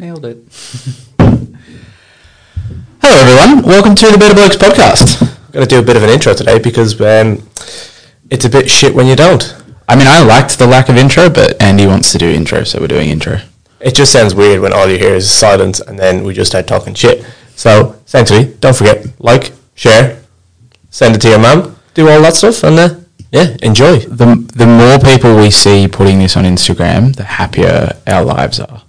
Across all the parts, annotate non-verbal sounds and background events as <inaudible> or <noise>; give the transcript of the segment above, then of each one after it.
Nailed it. <laughs> Hello, everyone. Welcome to the Better Blokes podcast. I'm going to do a bit of an intro today because um, it's a bit shit when you don't. I mean, I liked the lack of intro, but Andy wants to do intro, so we're doing intro. It just sounds weird when all you hear is silence and then we just start talking shit. So, essentially, don't forget, like, share, send it to your mum, do all that stuff, and uh, yeah, enjoy. The the more people we see putting this on Instagram, the happier our lives are.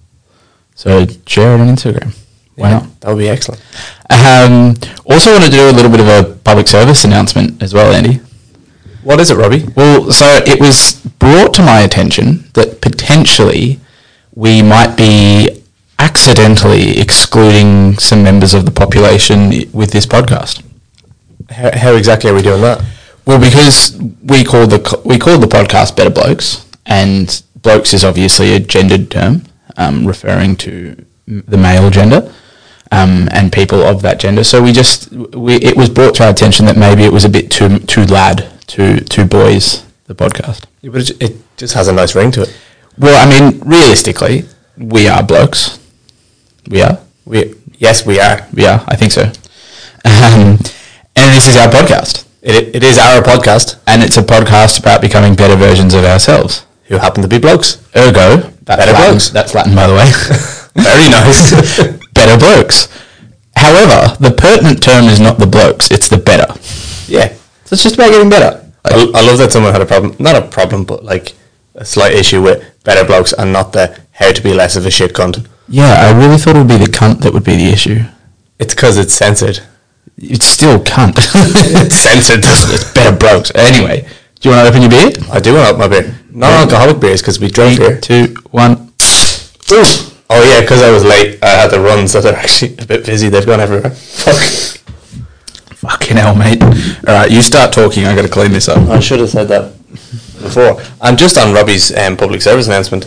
So share it on Instagram. Why Yeah, not? That would be excellent. Um, also, want to do a little bit of a public service announcement as well, Andy. What is it, Robbie? Well, so it was brought to my attention that potentially we might be accidentally excluding some members of the population with this podcast. How, how exactly are we doing that? Well, because we call the we call the podcast "Better Blokes," and blokes is obviously a gendered term um, referring to the male gender um, and people of that gender. So we just we, it was brought to our attention that maybe it was a bit too too lad, too too boys. The podcast. Yeah, but it, it just has a nice ring to it. Well, I mean, realistically, we are blokes. We are. We yes, we are. We are. I think so. Um, and this is our podcast, It, it is our podcast. and it's a podcast about becoming better versions of ourselves. Who happen to be blokes? Ergo, that's Better blokes. That's Latin, by the way. <laughs> Very nice. <laughs> better blokes. However, the pertinent term is not the blokes; it's the better. yeah, So it's just about getting better. I, I love that someone had a problem. Not a problem, but like a slight issue with better blokes and not the how to be less of a shit cunt. Yeah, I really thought it would be the cunt that would be the issue. It's because it's censored. It's still cunt. <laughs> It's censored. Doesn't it? It's better blokes. Anyway, do you want to open your beer? I do want to open my beer. Non-alcoholic beers because we drink Three, beer. two, one. Ooh. Oh yeah, because I was late. I had to run, so they're actually a bit busy. They've gone everywhere. Fuck. Fucking hell, mate. All right, you start talking. I got to clean this up. I should have said that before. And just on Robbie's um, public service announcement,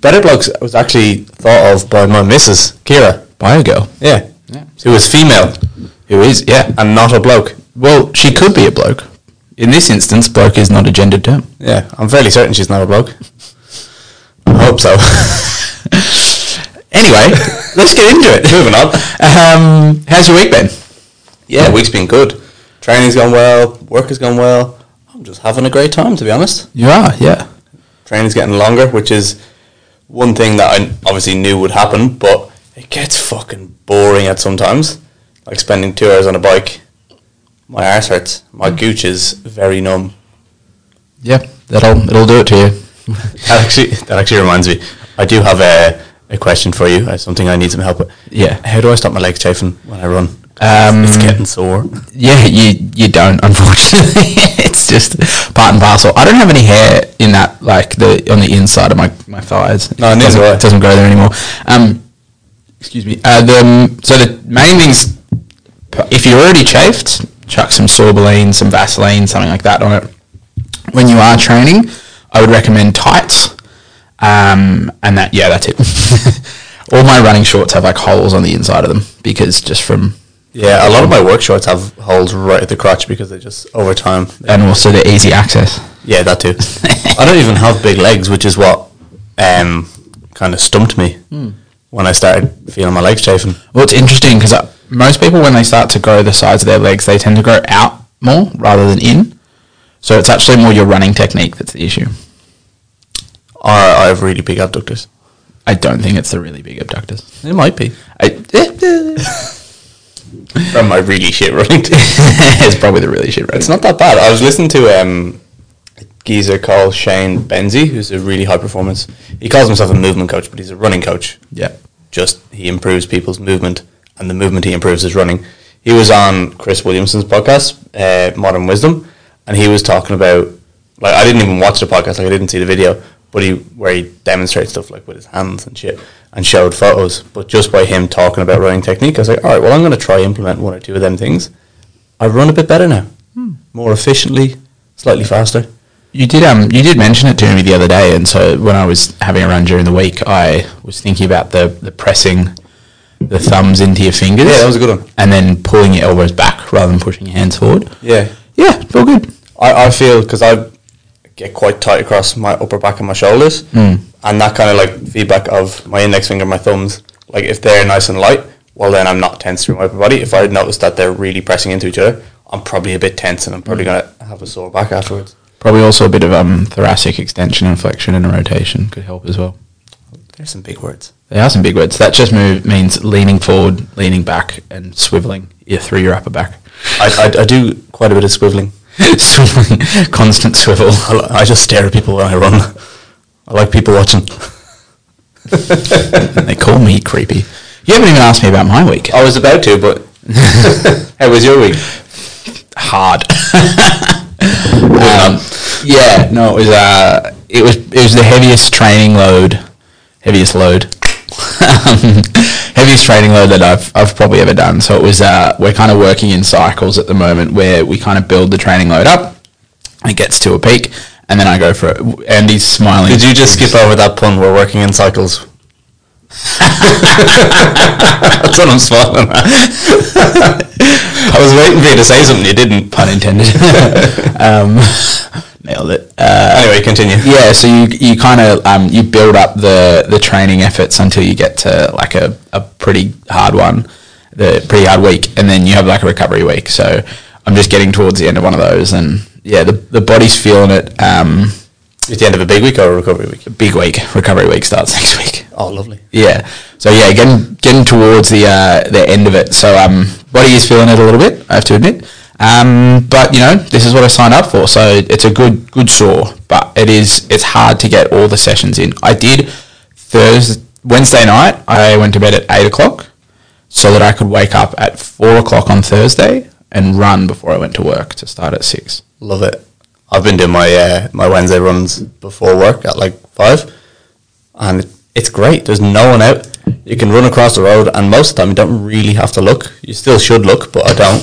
Better Blokes was actually thought of by my missus, Kira. Bio girl. Yeah. Yeah. Who was female Who is? Yeah. and not a bloke. Well, she could be a bloke. In this instance, bloke is not a gendered term. Yeah, I'm fairly certain she's not a bloke. I hope so. <laughs> Anyway, let's get into it. Moving on. Um, how's your week been? Yeah, week's been good. Training's gone well. Work has gone well. I'm just having a great time, to be honest. You are, yeah. Training's getting longer, which is one thing that I obviously knew would happen, but it gets fucking boring at sometimes. Like spending two hours on a bike. My arse hurts. My gooch is very numb. Yeah, that'll it'll do it to you. <laughs> That actually, that actually reminds me. I do have a, a question for you. Uh, something I need some help with. Yeah. How do I stop my legs chafing when I run? Um, it's getting sore. Yeah, you you don't. Unfortunately, <laughs> it's just part and parcel. I don't have any hair in that, like the on the inside of my, my thighs. No, it doesn't, it doesn't grow there anymore. Um, excuse me. Uh, the so the main things, if you're already chafed, chuck some Sorbolene, some Vaseline, something like that on it. When you are training, I would recommend tights. Um, and that yeah, that's it. <laughs> All my running shorts have like holes on the inside of them because just from Yeah, a lot of my work shorts have holes right at the crotch because they're just over time. and also the easy access. Yeah, that too. <laughs> I don't even have big legs, which is what um, kind of stumped me when I started feeling my legs chafing. Well, it's interesting because most people, when they start to grow the size of their legs, they tend to grow out more rather than in. So it's actually more your running technique that's the issue. Or I have really big abductors. I don't think it's the really big abductors. It might be I, from <laughs> my really shit running. <laughs> it's probably the really shit running. it's not that bad. I was listening to um, a geezer called Shane Benzie, who's a really high performance. He calls himself a movement coach, but he's a running coach. Yeah. just he improves people's movement, and the movement he improves is running. He was on Chris Williamson's podcast, uh, Modern Wisdom, and he was talking about like I didn't even watch the podcast, like I didn't see the video, but he where he demonstrates stuff like with his hands and shit, and showed photos. But just by him talking about running technique, I was like, all right, well I'm going to try implement one or two of them things. I run a bit better now, more efficiently, slightly faster. You did um you did mention it to me the other day, and so when I was having a run during the week, I was thinking about the the pressing the thumbs into your fingers. Yeah, that was a good one. And then pulling your elbows back rather than pushing your hands forward. Yeah, Yeah, feel good. I, I feel because I get quite tight across my upper back and my shoulders, Hmm. and that kind of like feedback of my index finger, my thumbs, like if they're nice and light, well then I'm not tense through my upper body. If I notice that they're really pressing into each other, I'm probably a bit tense, and I'm probably gonna have a sore back afterwards. Probably also a bit of um, thoracic extension and flexion and rotation could help as well. There's some big words. They are some big words. That just move means leaning forward, leaning back, and swiveling yeah, through your upper back. I, I, I do quite a bit of swiveling. <laughs> swiveling, constant swivel. I, I just stare at people when I run. I like people watching. And <laughs> they call me creepy. You haven't even asked me about my week. I was about to, but <laughs> how was your week? hard. um, yeah, no, it was uh, it was it was the heaviest training load, heaviest load, <laughs> heaviest training load that I've I've probably ever done. So it was uh, we're kind of working in cycles at the moment where we kind of build the training load up, it gets to a peak, and then I go for it. Andy's smiling. Did you just skip over that pun? We're working in cycles. <laughs> That's what I'm smiling at. <laughs> I was waiting for you to say something you didn't. Pun intended. um, nailed it. Uh, Anyway, continue. <laughs> yeah, so you you kind of um, you build up the the training efforts until you get to like a, a pretty hard one, the pretty hard week, and then you have like a recovery week. So I'm just getting towards the end of one of those, and yeah, the the body's feeling it. Um, At the end of a big week or a recovery week? A big week, recovery week starts next week. <laughs> Oh, lovely. Yeah. So yeah, getting getting towards the uh, the end of it. So um, body is feeling it a little bit. I have to admit. Um, but you know, this is what I signed up for. So it's a good good sore, but it is it's hard to get all the sessions in. I did Thursday Wednesday night. I went to bed at eight o'clock, so that I could wake up at four o'clock on Thursday and run before I went to work to start at six. Love it. I've been doing my uh, my Wednesday runs before work at like five, and it's great. There's no one out. You can run across the road, and most of the time you don't really have to look. You still should look, but I don't.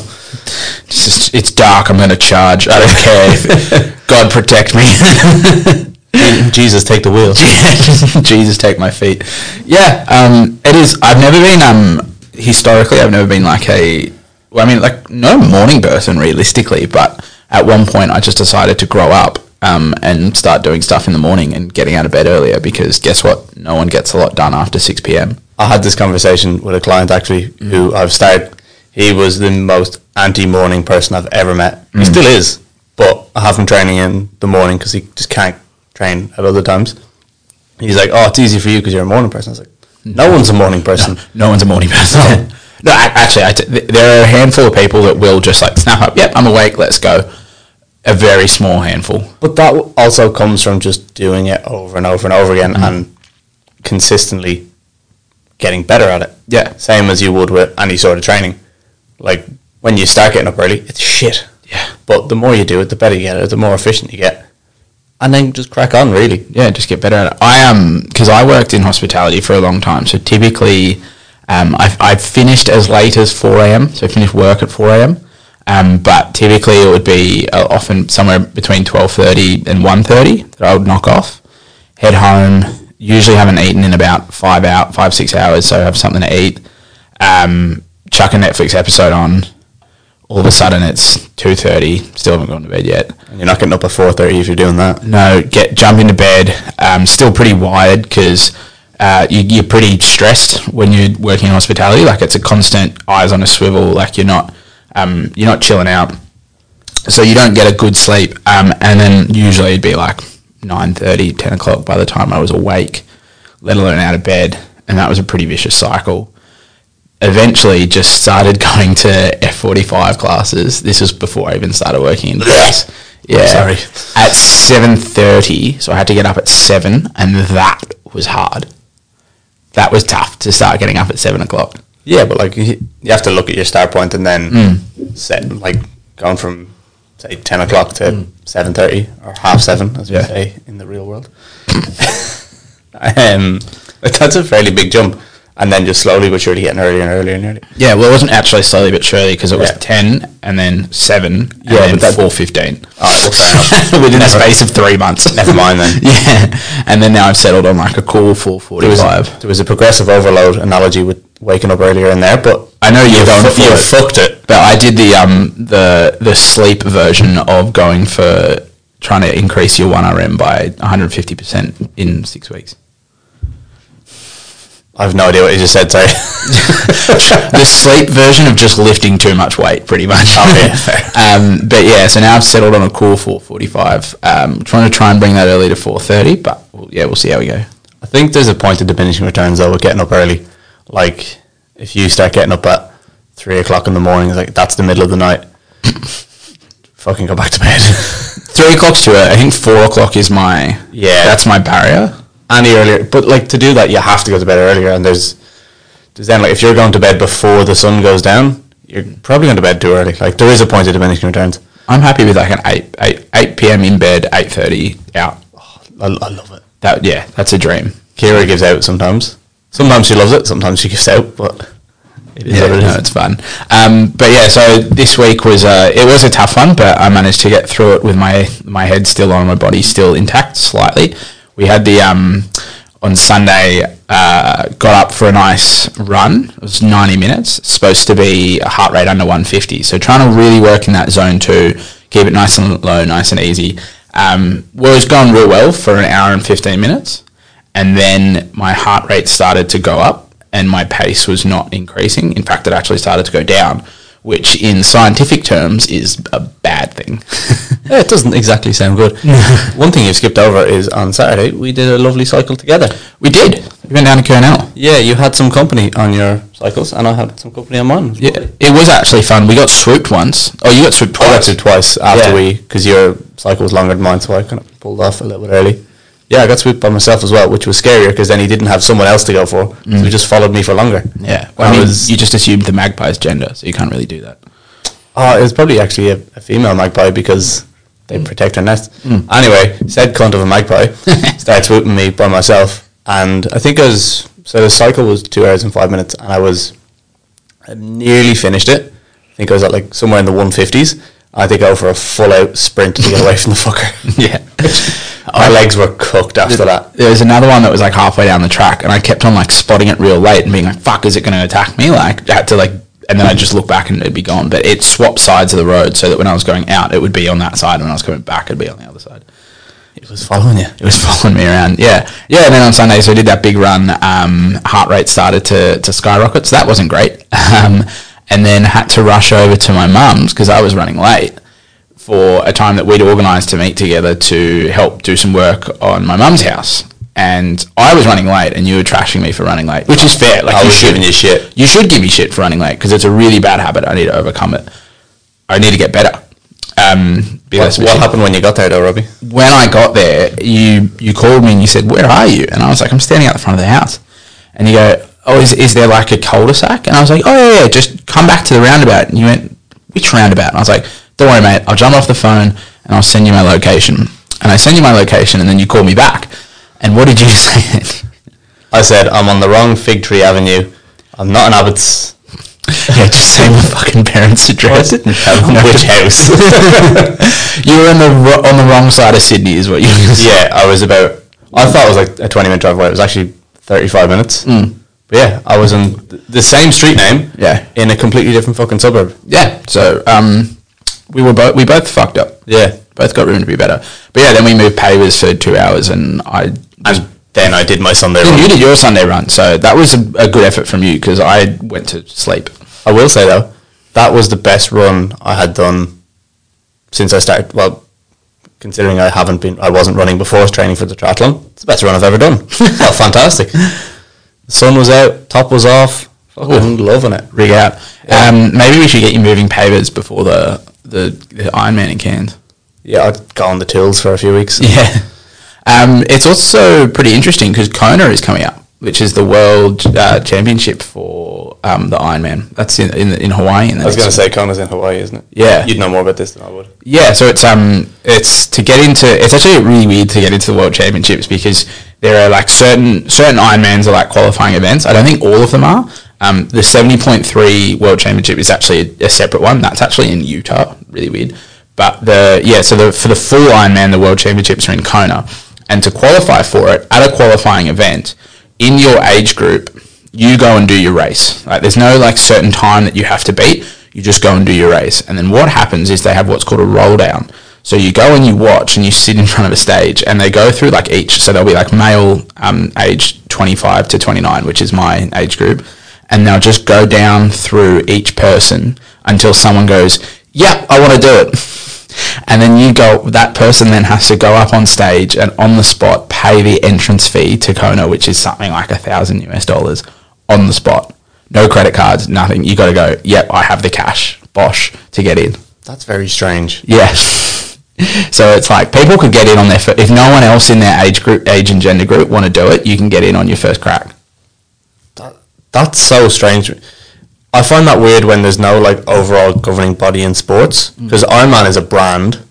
It's just, it's dark. I'm going to charge. I don't care. <laughs> God protect me. <laughs> Jesus, take the wheel. <laughs> Jesus, take my feet. Yeah, um, it is. I've never been. Um, historically, I've never been like a. Well, I mean, like no morning person realistically, but at one point, I just decided to grow up um, and start doing stuff in the morning and getting out of bed earlier because guess what? No one gets a lot done after six p.m. I had this conversation with a client actually who I've started. He was the most anti-morning person I've ever met. He mm. still is, but I have him training in the morning because he just can't train at other times. He's like, "Oh, it's easy for you because you're a morning person." I was like, "No one's a morning person." No one's a morning person. no, <laughs> ac- actually, I t- there are a handful of people that will just like snap up. Yep, I'm awake. Let's go. A very small handful. But that also comes from just doing it over and over and over again mm. and consistently getting better at it. Yeah. Same as you would with any sort of training. Like when you start getting up early, it's shit. Yeah. But the more you do it, the better you get it, the more efficient you get. And then just crack on, really. yeah, just get better at it. I um because I worked in hospitality for a long time, so typically um I I finished as late as four a.m. So I finished work at four a.m. Um, but typically it would be uh, often somewhere between twelve thirty and 1.30 that I would knock off, head home. Usually haven't eaten in about five out five six hours, so I have something to eat. Um, chuck a Netflix episode on. All of a sudden it's two thirty. Still haven't gone to bed yet you're not getting up at 4.30 if you're doing that. no, get jump into bed. Um, still pretty wired because uh, you, you're pretty stressed when you're working in hospitality. Like it's a constant eyes on a swivel. Like you're not um, you're not chilling out, so you don't get a good sleep. Um, and then usually it'd be like 9.30, 10 o'clock by the time I was awake, let alone out of bed, and that was a pretty vicious cycle eventually just started <laughs> going to F45 classes. This was before I even started working in place. Yeah. sorry. At 7.30, so I had to get up at 7, and that was hard. That was tough to start getting up at 7 o'clock. Yeah, but like you have to look at your start point and then set like going from say ten o'clock to seven thirty or half seven, as Yeah. we say in the real world. <laughs> um, but that's a fairly big jump, and then just slowly but surely getting earlier and earlier and earlier. Yeah, well, it wasn't actually slowly but surely because it was Yeah. 10 and then 7 and Yeah, then but that- 4.15. All right, well, fair enough. <laughs> Within the Never- space of three months. <laughs> Never mind then. <laughs> yeah. And then now I've settled on like a cool There was, 4.45. there was a progressive overload analogy with waking up earlier in there, but I know you're you going fu- for you it. fucked it. But I did the um the the sleep version of going for trying to increase your one RM by 150 percent in six weeks. I have no idea what you just said. Sorry. <laughs> <laughs> the sleep version of just lifting too much weight, pretty much. Oh, yeah, <laughs> um, but yeah, so now I've settled on a cool 445. Um, trying to try and bring that early to 430, but well, yeah, we'll see how we go. I think there's a point of diminishing returns though with getting up early. Like if you start getting up at three o'clock in the morning, it's like that's the middle of the night. <coughs> Fucking go back to bed. Three o'clock's too early. I think four o'clock is my Yeah. That's my barrier. Any earlier, but like to do that, you have to go to bed earlier. And there's, there's then like if you're going to bed before the sun goes down, you're probably going to bed too early. Like there is a point of diminishing returns. I'm happy with like an 8, 8, 8 p.m. in bed, 8.30 out. I, I love it. That Yeah, that's a dream. Kira gives out sometimes. Sometimes she loves it. Sometimes she gives out, but it is Yeah, what it no, is. it's fun. Um, but yeah, so this week was uh, it was a tough one, but I managed to get through it with my my head still on, my body still intact slightly. We had the um, on Sunday uh, got up for a nice run. It was ninety minutes. It's Supposed to be a heart rate under one fifty. So trying to really work in that zone two, keep it nice and low, nice and easy. Um, where it was going real well for an hour and fifteen minutes, and then my heart rate started to go up and my pace was not increasing. In fact, it actually started to go down, which in scientific terms is a bad thing. <laughs> Yeah, it doesn't exactly sound good. <laughs> One thing you've skipped over is on Saturday we did a lovely cycle together. we did. We went down to Kurnell. Yeah, you had some company on your cycles, and I had some company on mine. It was Yeah, it was actually fun. We got swooped once. Oh, you got swooped I got twice. to twice after Yeah. we, because your cycle was longer than mine, so I kind of pulled off a little bit early. Yeah, I got swooped by myself as well, which was scarier because then he didn't have someone else to go for, so he mm. just followed me for longer. Yeah, I I mean, was- you just assumed the magpie's gender, so you can't really do that. Oh, it was probably actually a, a female magpie because they mm. protect her nest. Mm. Anyway, said cunt of a magpie <laughs> started swooping me by myself, and I think I was so the cycle was two hours and five minutes, and I was I nearly finished it. I think I was at like somewhere in the one fifties. I think I go for a full out sprint to get away from the fucker. <laughs> Yeah. <laughs> My legs were cooked after that. There was another one that was like halfway down the track, and I kept on like spotting it real late and being like, "Fuck, is it going to attack me?" Like, I had to like, and then I'd just look back and it'd be gone. But it swapped sides of the road so that when I was going out, it would be on that side, and when I was coming back, it'd be on the other side. It was following you. It was following me around. Yeah, yeah. And then on Sunday, so I did that big run. Um, heart rate started to to skyrocket, so that wasn't great. <laughs> Um, and then had to rush over to my mum's because I was running late for a time that we'd organised to meet together to help do some work on my mum's house. And I was running late, and you were trashing me for running late, which is fair. Like I you was should, giving you shit. You should give me shit for running late because it's a really bad habit. I need to overcome it. I need to get better. Um, What, what happened when you got there, though, Robbie? when I got there, you you called me and you said, "Where are you?" And I was like, "I'm standing out the front of the house." And you go, "Oh, is, is there like a cul-de-sac?" And I was like, "Oh yeah, yeah, just come back to the roundabout." And you went, "Which roundabout?" And I was like, "Don't worry, mate. I'll jump off the phone and I'll send you my location." And I send you my location, and then you call me back. And what did you <laughs> say? I said, I'm on the wrong Fig Tree Avenue. I'm not in Abbott's. <laughs> yeah, just say my fucking parents' address. didn't tell <laughs> them which house. you were on the ro- on the wrong side of Sydney, is what you. were saying. yeah, I was about. I thought it was like a 20 minute drive away. It was actually 35 minutes. But yeah, I was on th- the same street name. Yeah. In a completely different fucking suburb. Yeah. So um, we were both we both fucked up. Yeah. both got room to be better. But yeah, then we moved pavers for two hours, and I And then I did my Sunday run. you did your Sunday run, so that was a, a good effort from you because I went to sleep. I will say though, that was the best run I had done since I started. Well, considering I haven't been, I wasn't running before I was training for the triathlon. It's the best run I've ever done. <laughs> Fantastic. The sun was out, top was off. Fucking loving it. Rig out. Um, maybe we should get you moving pavers before the the, the Ironman in Cairns. Yeah, I'd go on the tills for a few weeks. Yeah. Um, it's also pretty interesting because Kona is coming up, which is the world uh, championship for um, the Ironman. That's in in, in Hawaii. In I was going to say Kona's in Hawaii, isn't it? Yeah. You'd know more about this than I would. Yeah, so it's um it's to get into it's actually really weird to get into the world championships because there are like certain certain Ironmans are like qualifying events. I don't think all of them are. Um, the seventy point three world championship is actually a, a separate one. That's actually in Utah. Really weird. But the yeah, so the for the full Ironman, the world championships are in Kona, and to qualify for it at a qualifying event in your age group, you go and do your race. Like there's no like certain time that you have to beat. You just go and do your race, and then what happens is they have what's called a roll down. So you go and you watch and you sit in front of a stage and they go through like each. So there'll be like male um, age 25 to 29, which is my age group. And they'll just go down through each person until someone goes, yeah, I want to do it. And then you go, that person then has to go up on stage and on the spot pay the entrance fee to Kona, which is something like a thousand US dollars on the spot. No credit cards, nothing. You got to go, yep, I have the cash, bosh, to get in. That's very strange. Yeah. <laughs> so it's like people could get in on their, if no one else in their age group, age and gender group want to do it, you can get in on your first crack. That, that's so strange. I find that weird when there's no like overall governing body in sports mm. because Ironman is a brand.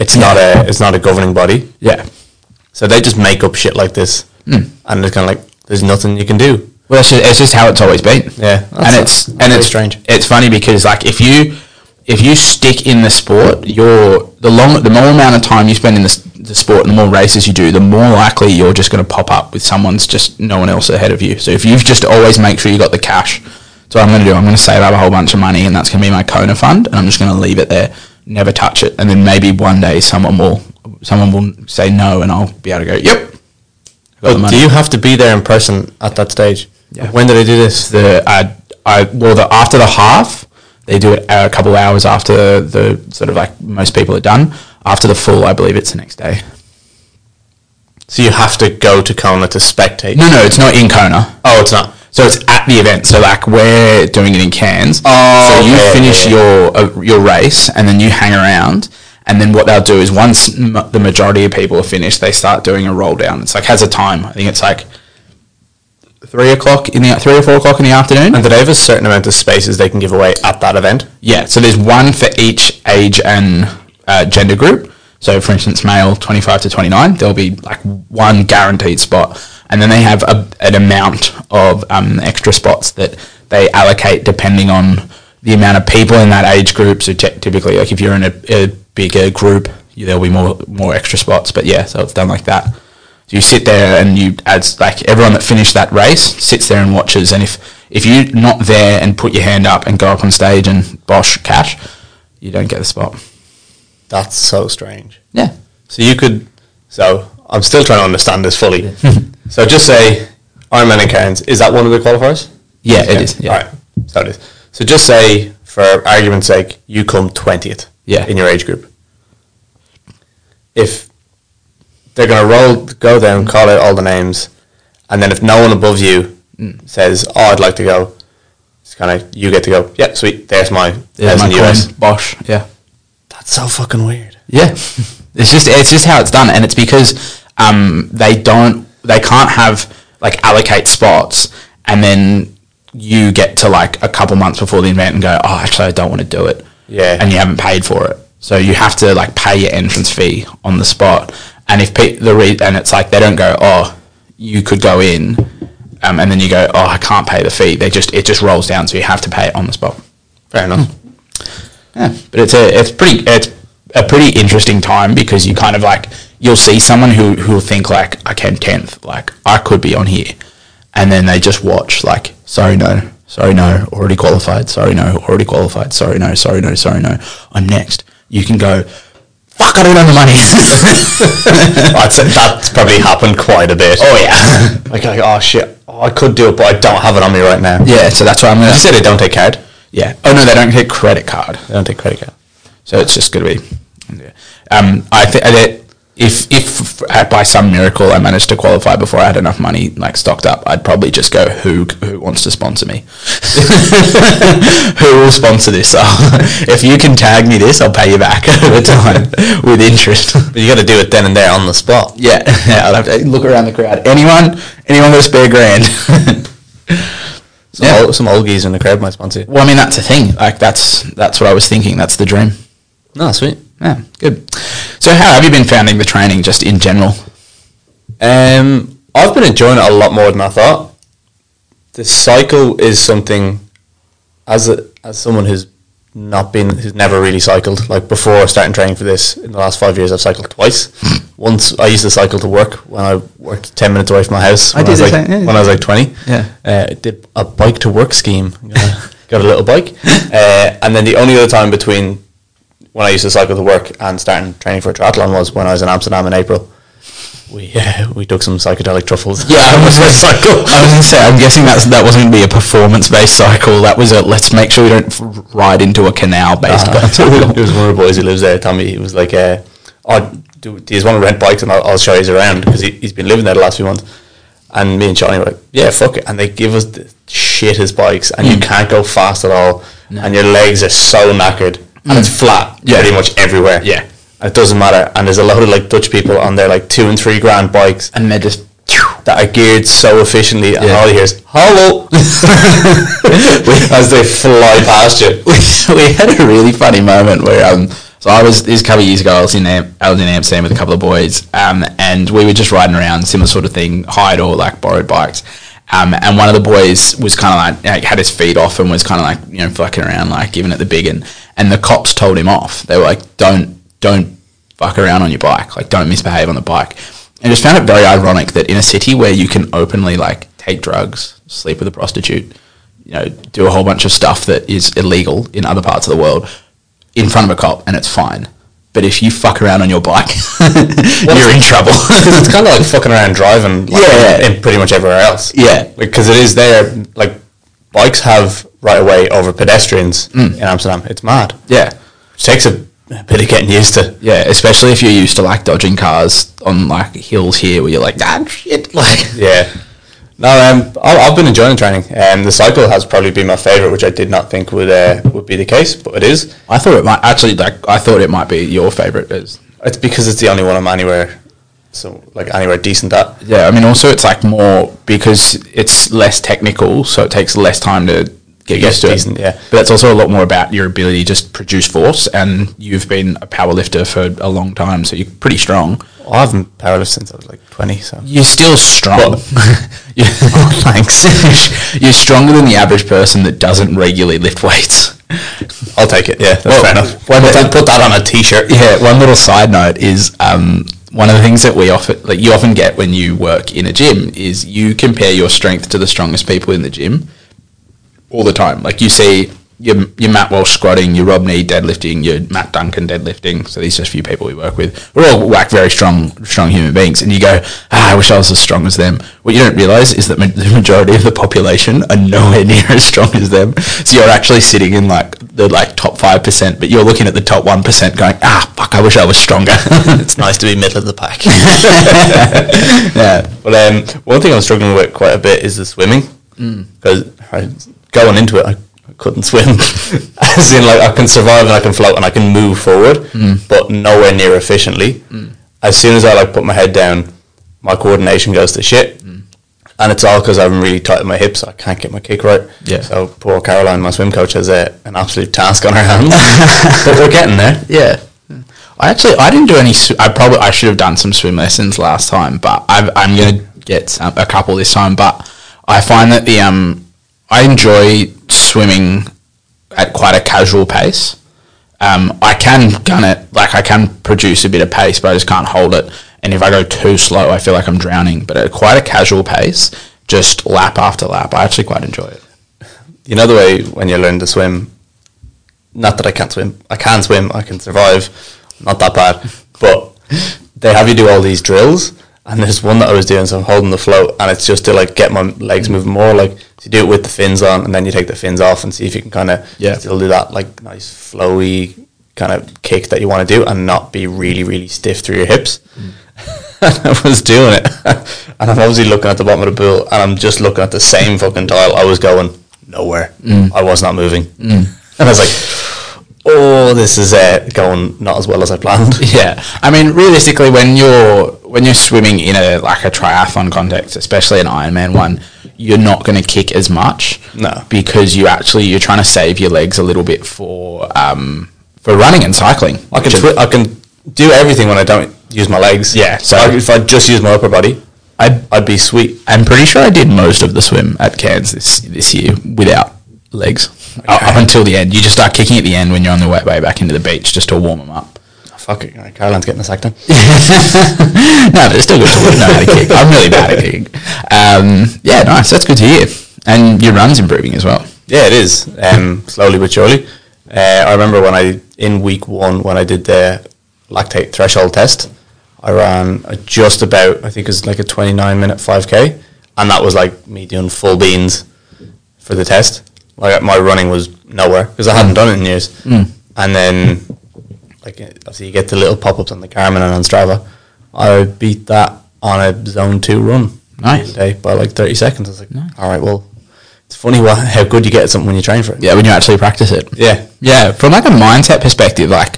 It's not a it's not a governing body. Yeah. So they just make up shit like this, hmm. and it's kind of like there's nothing you can do. Well, it's just, it's just how it's always been. Yeah, and it's and it's strange. It's funny because like if you if you stick in the sport, you're the long the more amount of time you spend in the, the sport and the more races you do, the more likely you're just going to pop up with someone's just no one else ahead of you. So if you've just always make sure you got the cash. So what I'm going to do, I'm going to save up a whole bunch of money, and that's going to be my Kona fund, and I'm just going to leave it there, never touch it, and then maybe one day someone will someone will say no, and I'll be able to go, yep. I got the But money." do you have to be there in person at that stage? Yeah. When did they do this? the I, I well the after the half they do it a couple hours after the sort of like most people are done. After the full, I believe it's the next day. So you have to go to Kona to spectate. No, no, it's not in Kona. Oh, it's not. So it's at the event. So like we're doing it in Cairns. Oh, so you okay, finish yeah, your uh, your race and then you hang around. And then what they'll do is once m- the majority of people are finished, they start doing a roll down. It's like has a time. I think it's like three o'clock in the three or four o'clock in the afternoon. And do they have a certain amount of spaces they can give away at that event? Yeah, so there's one for each age and uh, gender group. So, for instance, male 25 to 29, there'll be like one guaranteed spot. And then they have a, an amount of um, extra spots that they allocate depending on the amount of people in that age group. So, ty- typically, like if you're in a, a bigger group, you, there'll be more more extra spots. But yeah, so it's done like that. So you sit there and you as like everyone that finished that race sits there and watches. And if if you're not there and put your hand up and go up on stage and bosh cash, you don't get the spot. That's so strange. Yeah. So you could. So I'm still trying to understand this fully. <laughs> so just say Ironman and Cairns. Is that one of the qualifiers? Yeah, it is. Yeah. All right. So it is. So just say, for argument's sake, you come twentieth. Yeah. In your age group. If they're gonna roll, go down, call out all the names, and then if no one above you Mm. says, "Oh, I'd like to go," it's kind of you get to go. Yeah, sweet. There's my There's my US. Bosh. Yeah. That's so fucking weird. Yeah, <laughs> it's just it's just how it's done, and it's because um, they don't they can't have like allocate spots, and then you get to like a couple months before the event and go, oh, actually, I don't want to do it. Yeah. and you haven't paid for it, so you have to like pay your entrance fee on the spot. And if pe- the re- and it's like they don't go, oh, you could go in, um, and then you go, oh, I can't pay the fee. They just it just rolls down, so you have to pay it on the spot. Fair enough. Yeah, but it's a it's pretty it's a pretty interesting time because you kind of like you'll see someone who who'll think like I came tenth, like I could be on here, and then they just watch like sorry no, sorry no, already qualified, sorry no, already qualified, sorry no, sorry no, sorry no, I'm next. You can go, fuck, I don't have the money. <laughs> I'd say that's probably happened quite a bit. oh yeah, <laughs> Like, like, oh shit, oh, I could do it, but I don't have it on me right now. yeah. So that's why I'm gonna. You said they don't take card. Yeah. Oh no, they don't take credit card. They don't take credit card. So it's just going to be. yeah. Um, I think if if by some miracle I managed to qualify before I had enough money like stocked up, I'd probably just go who who wants to sponsor me? <laughs> who will sponsor this? <laughs> if you can tag me this, I'll pay you back <laughs> over time with interest. But you got to do it then and there on the spot. yeah, yeah, I'll have to look around the crowd. Anyone? Anyone got a spare grand? Some, Yeah. old, some old in the crowd might sponsor well, I mean that's the thing. Like that's that's what I was thinking. That's the dream. No, sweet. Yeah, good. So how have you been finding the training just in general? Um, I've been enjoying it a lot more than I thought. The cycle is something, as a, as someone who's not been, who's never really cycled. Like before starting training for this, in the last five years, I've cycled twice. Once I used to cycle to work when I worked ten minutes away from my house. I when did was the like, same, yeah. when I was like twenty. Yeah. uh, did a bike to work scheme. <laughs> Got a, got a little bike, <laughs> uh, and then the only other time between when I used to cycle to work and starting training for a triathlon was when I was in Amsterdam in April. We <laughs> uh, we took some psychedelic truffles. Yeah, I was going to cycle. I was going to say, I'm guessing that's that wasn't going to be a performance-based cycle. That was a let's make sure we don't ride into a canal-based. Uh, cycle. it was one of the boys who lives there. Told me he was like, uh, "Oh, do, do you want to rent bikes and I'll, I'll show you around?" Because he, he's been living there the last few months. And me and Johnny were like, "Yeah, fuck it." And they give us the shittest bikes, and you can't go fast at all, and your legs are so knackered, and it's flat Yeah. pretty much everywhere. Yeah. It doesn't matter. And there's a lot of like Dutch people on their like two and three grand bikes and they're just. that are geared so efficiently, and Yeah. all you hear is "hello" <laughs> as they fly past you. <laughs> we, we had a really funny moment where um so I was this couple of years ago I was in Am- I was in Amsterdam with a couple of boys um and we were just riding around similar sort of thing hired or like borrowed bikes um and one of the boys was kind of like, like had his feet off and was kind of like you know fucking around like giving it the big one and the cops told him off. They were like don't don't fuck around on your bike. Like don't misbehave on the bike. And just found it very ironic that in a city where you can openly like take drugs sleep with a prostitute you know, do a whole bunch of stuff that is illegal in other parts of the world in front of a cop and it's fine. But if you fuck around on your bike, <laughs> you're in trouble. <laughs> It's kind of like fucking around driving, like, Yeah. in pretty much everywhere else. Yeah. because it is there. Like bikes have right away over pedestrians Mm. in Amsterdam. It's mad. yeah. It takes a, a bit of getting used to. Yeah, especially if you're used to like dodging cars on like hills here where you're like, ah, shit. <laughs> Like, Yeah. No, um, I've been enjoying training, and the cycle has probably been my favorite, which I did not think would uh, would be the case, but it is. I thought it might actually, like, I thought it might be your favorite. As, It's because it's the only one I'm anywhere, so like anywhere decent at. yeah, I mean, also it's like more because it's less technical, so it takes less time to get used to decent, it. yeah. But that's also a lot more about your ability to just produce force, and you've been a power lifter for a long time, so you're pretty strong. I haven't powerlifted since I was like 20, so. You're still strong. <laughs> You're- <laughs> <laughs> Thanks. you're stronger than the average person that doesn't regularly lift weights. I'll take it. Yeah, that's Well, fair enough. one- put, that, put that on a t-shirt. Yeah, one little side note is um, one of the things that we often like you often get when you work in a gym is you compare your strength to the strongest people in the gym all the time. Like you see your, your Matt Walsh squatting, your Rob Need deadlifting, your Matt Duncan deadlifting. So these are just a few people we work with. We're all like very strong, strong human beings. And you go, ah, I wish I was as strong as them. What you don't realize is that ma- the majority of the population are nowhere <laughs> near as strong as them. So you're actually sitting in like the like top 5%, but you're looking at the top 1% going, ah, fuck, I wish I was stronger. <laughs> It's nice to be middle of the pack. <laughs> yeah. But um, one thing I'm struggling with quite a bit is the swimming because going into it, I, I couldn't swim. <laughs> As in, like I can survive and I can float and I can move forward, mm. but nowhere near efficiently. Mm. As soon as I like put my head down, my coordination goes to shit, mm. and it's all because I haven't really tightened my hips. I can't get my kick right. Yeah. So poor Caroline, my swim coach, has a, an absolute task on her <laughs> hands, but we're getting there. Yeah. I actually I didn't do any. Sw- I probably I should have done some swim lessons last time, but I've, I'm gonna get some, a couple this time. But I find that the um I enjoy swimming at quite a casual pace. Um, I can gun it like I can produce a bit of pace, but I just can't hold it. And if I go too slow, I feel like I'm drowning. But at quite a casual pace, just lap after lap, I actually quite enjoy it. You know the way when you learn to swim. Not that I can't swim. I can swim. I can survive. Not that bad. But they have you do all these drills, and there's one that I was doing. So I'm holding the float, and it's just to like get my legs moving more. Like so you do it with the fins on, and then you take the fins off, and see if you can kind of Yeah. still do that like nice flowy kind of kick that you want to do, and not be really really stiff through your hips. Mm. <laughs> and I was doing it, <laughs> and I'm obviously looking at the bottom of the pool, and I'm just looking at the same fucking tile. I was going nowhere. Mm. I was not moving, mm. <laughs> and I was like, "Oh, this is uh, going not as well as I planned." <laughs> Yeah, I mean, realistically, when you're when you're swimming in a like a triathlon context, especially an Ironman one, you're not going to kick as much. No. because you actually you're trying to save your legs a little bit for um for running and cycling. I can twi- I can do everything when I don't use my legs. Yeah, so- so if I just use my upper body, I'd I'd be sweet. I'm pretty sure I did most of the swim at Cairns this this year without legs up up until the end. You just start kicking at the end when you're on the way way back into the beach just to warm them up. Fuck it, Caroline's getting a sack then. <laughs> no, but it's still good to know how to kick. I'm really bad at kicking. Um, yeah, nice. That's good to hear. And your run's improving as well. Yeah, it is. Um, slowly but surely. Uh, I remember when I in week one when I did the lactate threshold test, I ran just about I think it was like a twenty nine minute five k, and that was like me doing full beans for the test. Like my running was nowhere because I hadn't mm. done it in years, mm. and then like obviously you get the little pop ups on the Garmin and on Strava. I beat that on a zone two run. Nice. day by like thirty seconds. I was like, all right, well, it's funny what, how good you get at something when you train for it. Yeah, when you actually practice it. Yeah. Yeah, from like a mindset perspective, like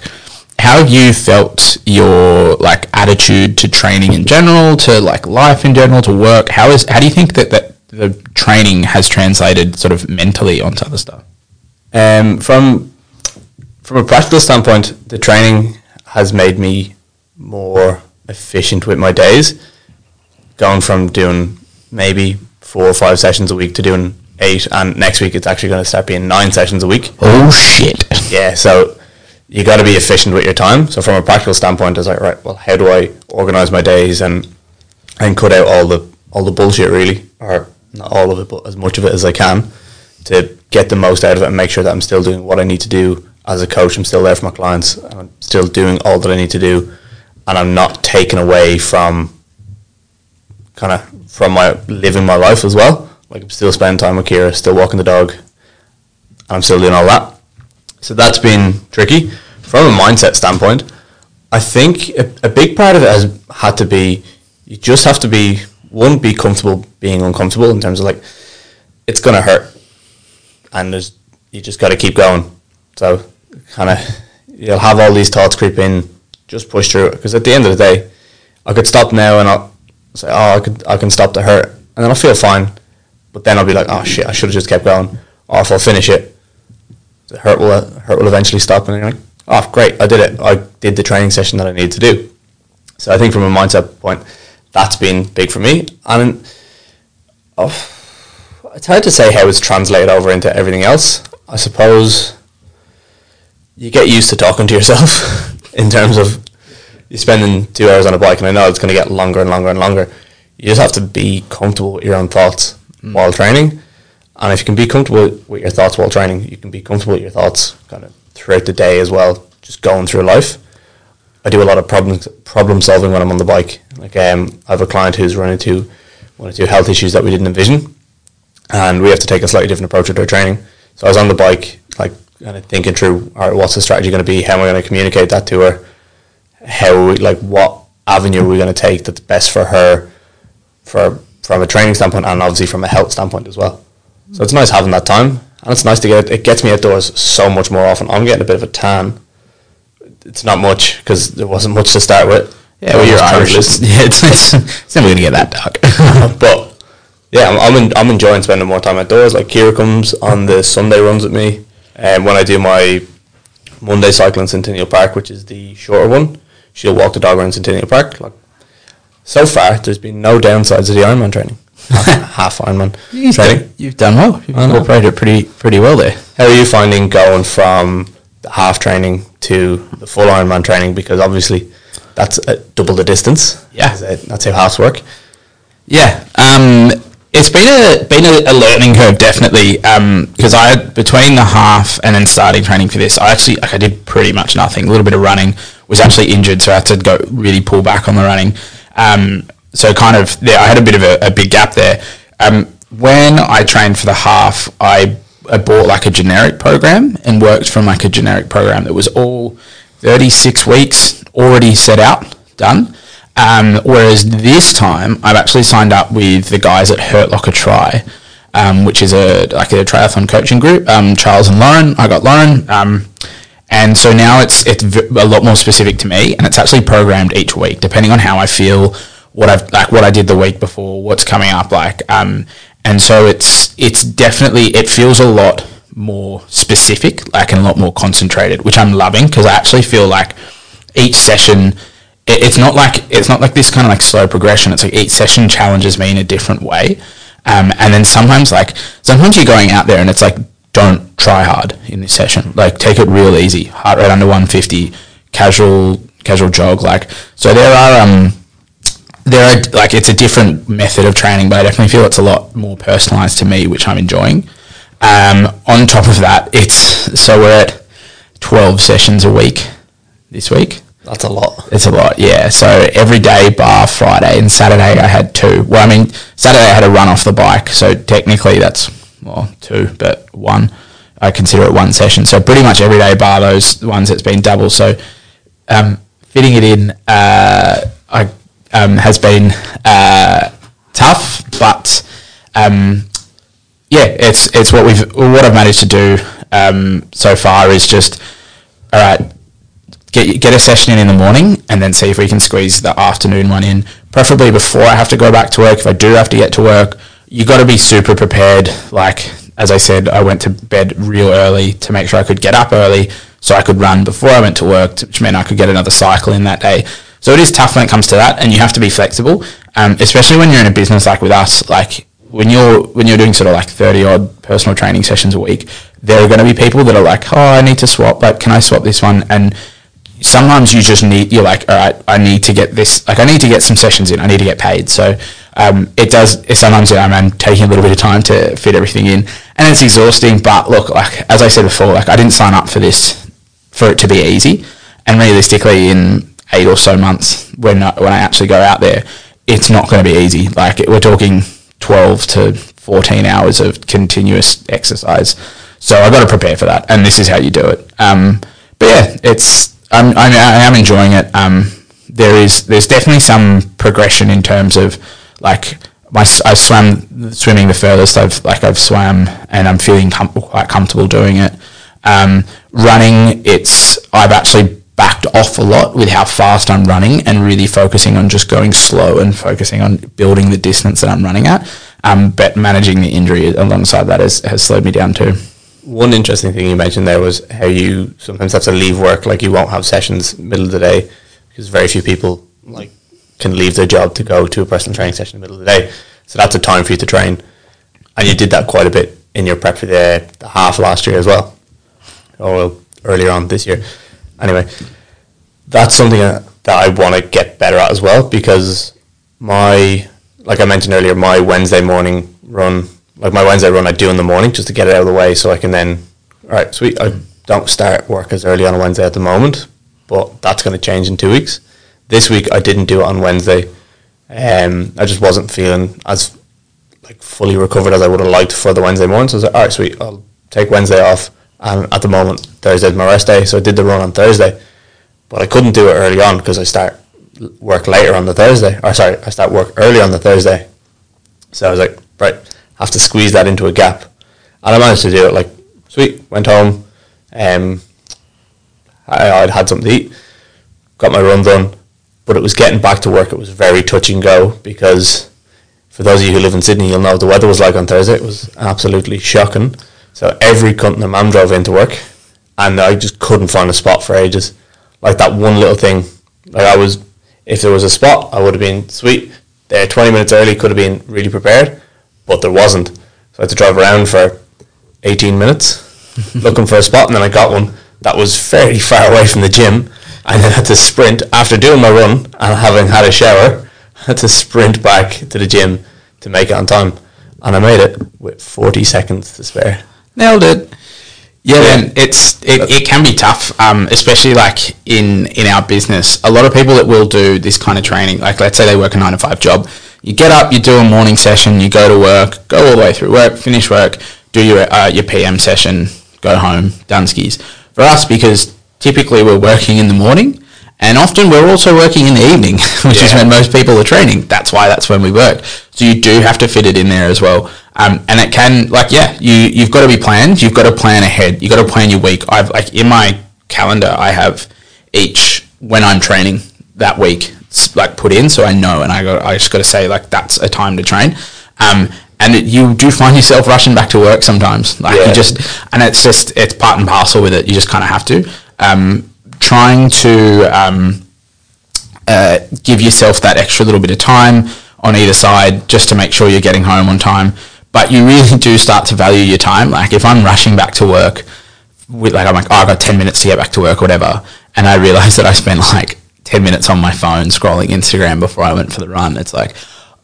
how have you felt your like attitude to training in general, to like life in general, to work? How is how do you think that that the training has translated sort of mentally onto other stuff? Um, from from a practical standpoint, the training has made me more efficient with my days. Going from doing maybe four or five sessions a week to doing eight, and next week it's actually going to start being nine sessions a week. Oh shit! <laughs> Yeah, so you got to be efficient with your time. So from a practical standpoint, it's like right, well, how do I organize my days and and cut out all the all the bullshit really, or not all of it, but as much of it as I can to get the most out of it and make sure that I'm still doing what I need to do as a coach. I'm still there for my clients, and I'm still doing all that I need to do, and I'm not taken away from kind of from my living my life as well. Like I'm still spending time with Kira, still walking the dog, and I'm still doing all that. So that's been tricky. From a mindset standpoint, I think a, a big part of it has had to be you just have to be one be comfortable being uncomfortable in terms of like it's gonna hurt, and there's you just got to keep going. So kind of you'll have all these thoughts creep in. Just push through because at the end of the day, I could stop now and I'll say, oh, I could I can stop the hurt, and then I'll feel fine. But then I'll be like, oh shit, I should have just kept going. Or I'll finish it, the hurt will hurt will eventually stop, and you're like, oh great, I did it. I did the training session that I needed to do. So I think from a mindset point, that's been big for me, and oh, it's hard to say how it's translated over into everything else. I suppose you get used to talking to yourself <laughs> in terms of you're spending two hours on a bike, and I know it's going to get longer and longer and longer. You just have to be comfortable with your own thoughts mm. while training, and if you can be comfortable with your thoughts while training, you can be comfortable with your thoughts kind of throughout the day as well, just going through life. I do a lot of problem problem solving when I'm on the bike. Like um, I have a client who's run into one or two health issues that we didn't envision, and we have to take a slightly different approach with our training. So I was on the bike, like kind of thinking through, all right, what's the strategy going to be? How am I going to communicate that to her? How like what avenue are we going to take that's best for her, for from a training standpoint and obviously from a health standpoint as well. So it's nice having that time, and it's nice to get it gets me outdoors so much more often. I'm getting a bit of a tan. It's not much because there wasn't much to start with. Yeah, well, you're was trying to Irish. listen. <laughs> Yeah, it's, it's, it's never going to get that dark. <laughs> but yeah, I'm I'm, en- I'm enjoying spending more time outdoors. Like Kira comes on the Sunday runs with me, and when I do my Monday cycle in Centennial Park, which is the shorter one, she'll walk the dog around Centennial Park. Like so far, there's been no downsides to the Ironman training. <laughs> half, Ironman You've training. done, you've done well. You've incorporated it pretty pretty well there. How are you finding going from the half training to the full Ironman training? Because obviously, that's uh, double the distance. Yeah. That's how halves work. Yeah, um, it's been a been a, a learning curve definitely because I between the half and then starting training for this, I actually like I did pretty much nothing. A little bit of running. Was actually injured, so I had to go really pull back on the running. Um, so kind of there, I had a bit of a, a big gap there. Um, when I trained for the half, I, I bought like a generic program and worked from like a generic program that was all 36 weeks already set out, done. Um, whereas this time, I've actually signed up with the guys at Hurt Locker Tri, um, which is a like a triathlon coaching group. Um, Charles and Lauren, I got Lauren, um, and so now it's it's a lot more specific to me, and it's actually programmed each week depending on how I feel, what I've like what I did the week before, what's coming up, like, um, and so it's it's definitely it feels a lot more specific, like and a lot more concentrated, which I'm loving because I actually feel like each session it, it's not like it's not like this kind of like slow progression. It's like each session challenges me in a different way, um, and then sometimes like sometimes you're going out there and it's like don't try hard in this session. Like take it real easy, heart rate under 150, casual casual jog. Like so there are um there are like it's a different method of training, but I definitely feel it's a lot more personalized to me, which I'm enjoying. Um, on top of that, it's so we're at twelve sessions a week this week. That's a lot. It's a lot, yeah. So every day bar Friday and Saturday I had two. Well, I mean Saturday I had a run off the bike, so technically that's well two, but one. I consider it one session. So pretty much every day bar those ones that's been double. So um, fitting it in uh, I, um, has been uh, tough, but um, yeah, it's it's what we've what I've managed to do um, so far is just all right get get a session in in the morning and then see if we can squeeze the afternoon one in preferably before I have to go back to work. If I do have to get to work you got to be super prepared. Like as I said I went to bed real early to make sure I could get up early so I could run before I went to work which meant I could get another cycle in that day. So it is tough when it comes to that and you have to be flexible um, especially when you're in a business like with us. Like when you're when you're doing sort of like 30 odd personal training sessions a week there are going to be people that are like oh I need to swap like can I swap this one? And sometimes you just need you're like all right i need to get this like i need to get some sessions in i need to get paid. So um, it does sometimes I'm, I'm taking a little bit of time to fit everything in. And it's exhausting but look like as i said before like i didn't sign up for this for it to be easy. And realistically in eight or so months when I, when i actually go out there it's not going to be easy. Like we're talking 12 to 14 hours of continuous exercise. So i've got to prepare for that and this is how you do it. Um, but yeah it's I'm, I'm, I am enjoying it. Um, there is there's definitely some progression in terms of like my I swam swimming the furthest I've like I've swam and I'm feeling com- quite comfortable doing it. Um, running, it's I've actually backed off a lot with how fast I'm running and really focusing on just going slow and focusing on building the distance that I'm running at. Um, but managing the injury alongside that has, has slowed me down too one interesting thing you mentioned there was how you sometimes have to leave work, like you won't have sessions middle of the day because very few people like can leave their job to go to a personal training session in the middle of the day. So that's a time for you to train, and you did that quite a bit in your prep for the, the half last year as well, or earlier on this year. Anyway, that's something that I want to get better at as well because my like I mentioned earlier, my Wednesday morning run like my Wednesday run I do in the morning just to get it out of the way so I can then all right sweet I don't start work as early on a Wednesday at the moment but that's going to change in two weeks. This week I didn't do it on Wednesday. Um, I just wasn't feeling as like fully recovered as I would have liked for the Wednesday morning so I was like all right sweet I'll take Wednesday off and at the moment Thursday's my rest day so I did the run on Thursday but I couldn't do it early on because I start work later on the Thursday or sorry I start work early on the Thursday. So I was like right have to squeeze that into a gap. And I managed to do it. Like, sweet, went home. Um, I, I'd had something to eat, got my run done, but it was getting back to work. It was very touch and go because for those of you who live in Sydney, you'll know the weather was like on Thursday. It was absolutely shocking. So every cunt and mum drove into work, and I just couldn't find a spot for ages. Like that one little thing. Like I was, if there was a spot, I would have been sweet. There, twenty minutes early, could have been really prepared but there wasn't. So I had to drive around for 18 minutes <laughs> looking for a spot, and then I got one that was fairly far away from the gym, and then had to sprint after doing my run and having had a shower. I <laughs> had to sprint back to the gym to make it on time, and I made it with 40 seconds to spare. Nailed it. Yeah, then it's it, it can be tough, um, especially like in in our business. A lot of people that will do this kind of training, like let's say they work a nine to five job, you get up, you do a morning session, you go to work, go all the way through work, finish work, do your uh, your PM session, go home, done skis. For us, because typically we're working in the morning, and often we're also working in the evening, <laughs> which yeah. is when most people are training. That's why that's when we work. So you do have to fit it in there as well. Um, and it can, like, yeah, you you've got to be planned. You've got to plan ahead. You've got to plan your week. I've like in my calendar, I have each when I'm training that week like put in, so I know, and I got I just got to say like that's a time to train. Um, and it, you do find yourself rushing back to work sometimes. Like yeah. you just, and it's just it's part and parcel with it. You just kind of have to. Um, trying to um, uh, give yourself that extra little bit of time on either side just to make sure you're getting home on time. But you really do start to value your time. Like if I'm rushing back to work, with like I'm like, oh, I've got ten minutes to get back to work, or whatever, and I realize <laughs> that I spent like 10 minutes on my phone scrolling Instagram before I went for the run. It's like,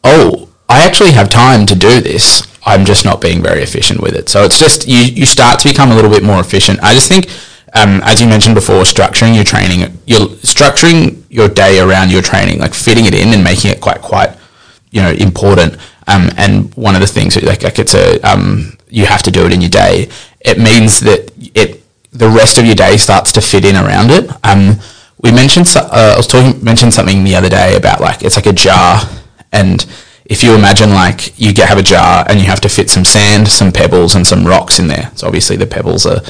oh, I actually have time to do this. I'm just not being very efficient with it. So it's just, you, you start to become a little bit more efficient. I just think um, as you mentioned before, structuring your training, you're structuring your day around your training, like fitting it in and making it quite, quite, you know, important. Um, and one of the things, like, like it's a, um, you have to do it in your day. It means that it, the rest of your day starts to fit in around it. Um, we mentioned, uh, I was talking, mentioned something the other day about like, it's like a jar and if you imagine like you get, have a jar and you have to fit some sand, some pebbles and some rocks in there. So obviously the pebbles are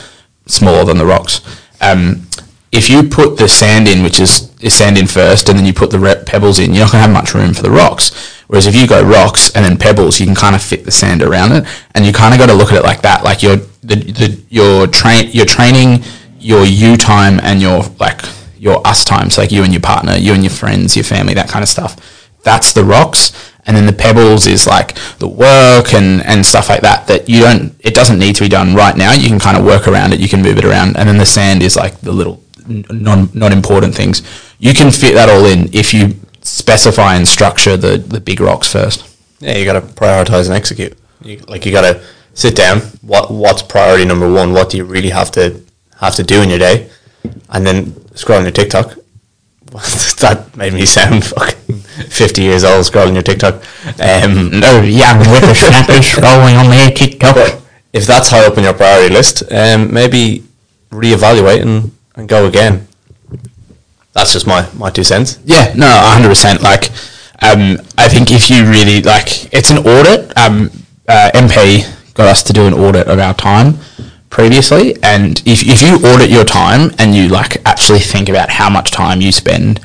smaller than the rocks. Um, if you put the sand in, which is, is sand in first, and then you put the re- pebbles in, you're not going to have much room for the rocks. Whereas if you go rocks and then pebbles, you can kind of fit the sand around it, and you kind of got to look at it like that. Like you're the, the your train you're training your U time and your like your us times, like you and your partner, you and your friends, your family, that kind of stuff. That's the rocks, and then the pebbles is like the work and, and stuff like that that you don't it doesn't need to be done right now. You can kind of work around it. You can move it around. And then the sand is like the little non not important things. You can fit that all in if you specify and structure the the big rocks first. Yeah you got to prioritize and execute. You, like you got to sit down. What what's priority number one? What do you really have to have to do in your day and then scrolling your tiktok <laughs> that made me sound fucking 50 years old scrolling your TikTok. Um, no, young whippersnapper <laughs> scrolling on their TikTok. If that's high up on your priority list, um, maybe reevaluate and, and go again. That's just my, my two cents. Yeah, no, 100%. Like, um, I think if you really, like, it's an audit. Um, uh, MP got us to do an audit of our time previously and if, if you audit your time and you like actually think about how much time you spend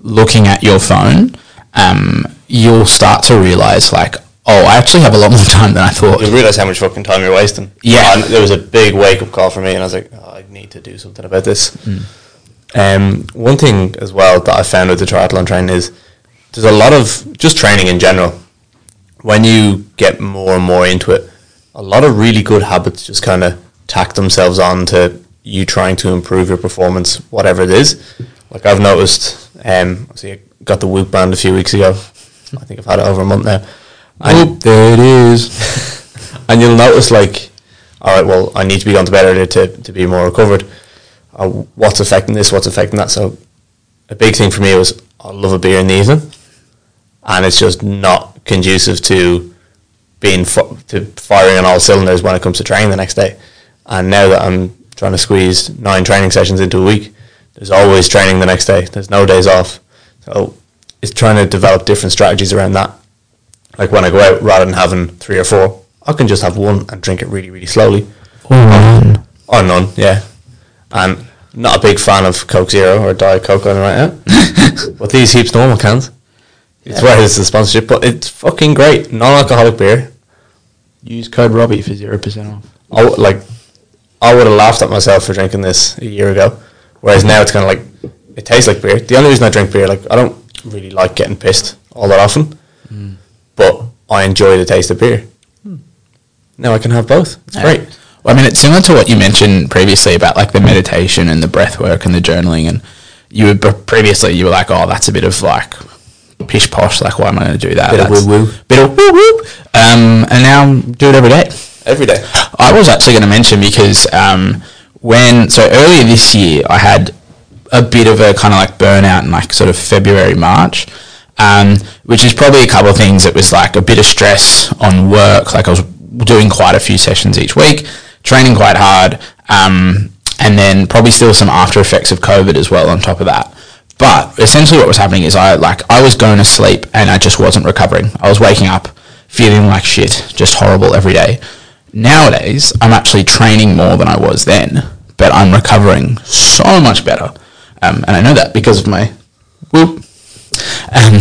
looking at your phone um, you'll start to realize like oh I actually have a lot more <laughs> time than I thought. You realize how much fucking time you're wasting. Yeah. And there was a big wake up call for me and I was like oh, I need to do something about this. Mm. um, one thing as well that I found with the triathlon training is there's a lot of just training in general when you get more and more into it a lot of really good habits just kind of tack themselves on to you trying to improve your performance, whatever it is. Like I've noticed, um, see, I got the Whoop band a few weeks ago. I think I've had it over a month now. And Whoop, there it is. <laughs> and you'll notice, like, all right, well, I need to be on to better to, to be more recovered. Uh, what's affecting this? What's affecting that? So, a big thing for me was I love a beer in the evening, and it's just not conducive to being to firing on all cylinders when it comes to training the next day. And now that I'm trying to squeeze nine training sessions into a week, there's always training the next day. There's no days off. So it's trying to develop different strategies around that. Like when I go out, rather than having three or four, I can just have one and drink it really, really slowly. Or none. Or none, yeah. And not a big fan of Coke Zero or Diet Coke on right now. but these heaps normal cans. It's yeah. where it's the sponsorship, but it's fucking great. Non-alcoholic beer. Use code Robbie for zero percent off. I like I would have laughed at myself for drinking this a year ago. Whereas now it's kind of like it tastes like beer. The only reason I drink beer, like I don't really like getting pissed all that often, mm. but I enjoy the taste of beer. Mm. Now I can have both. It's yeah. great. Well, I mean, it's similar to what you mentioned previously about like the meditation and the breath work and the journaling. And you were previously you were like, oh, that's a bit of like pish posh. Like, why am I going to do that? Bit that's of woo woo. Bit of woo woo. Um, and now do it every day every day. I was actually going to mention because um, when so earlier this year I had a bit of a kind of like burnout in like sort of February March, um, which is probably a couple of things. It was like a bit of stress on work. Like I was doing quite a few sessions each week, training quite hard, um, and then probably still some after effects of COVID as well on top of that. But essentially, what was happening is I like I was going to sleep and I just wasn't recovering. I was waking up feeling like shit, just horrible every day nowadays I'm actually training more than I was then, but I'm recovering so much better. Um, and I know that because of my whoop. Um,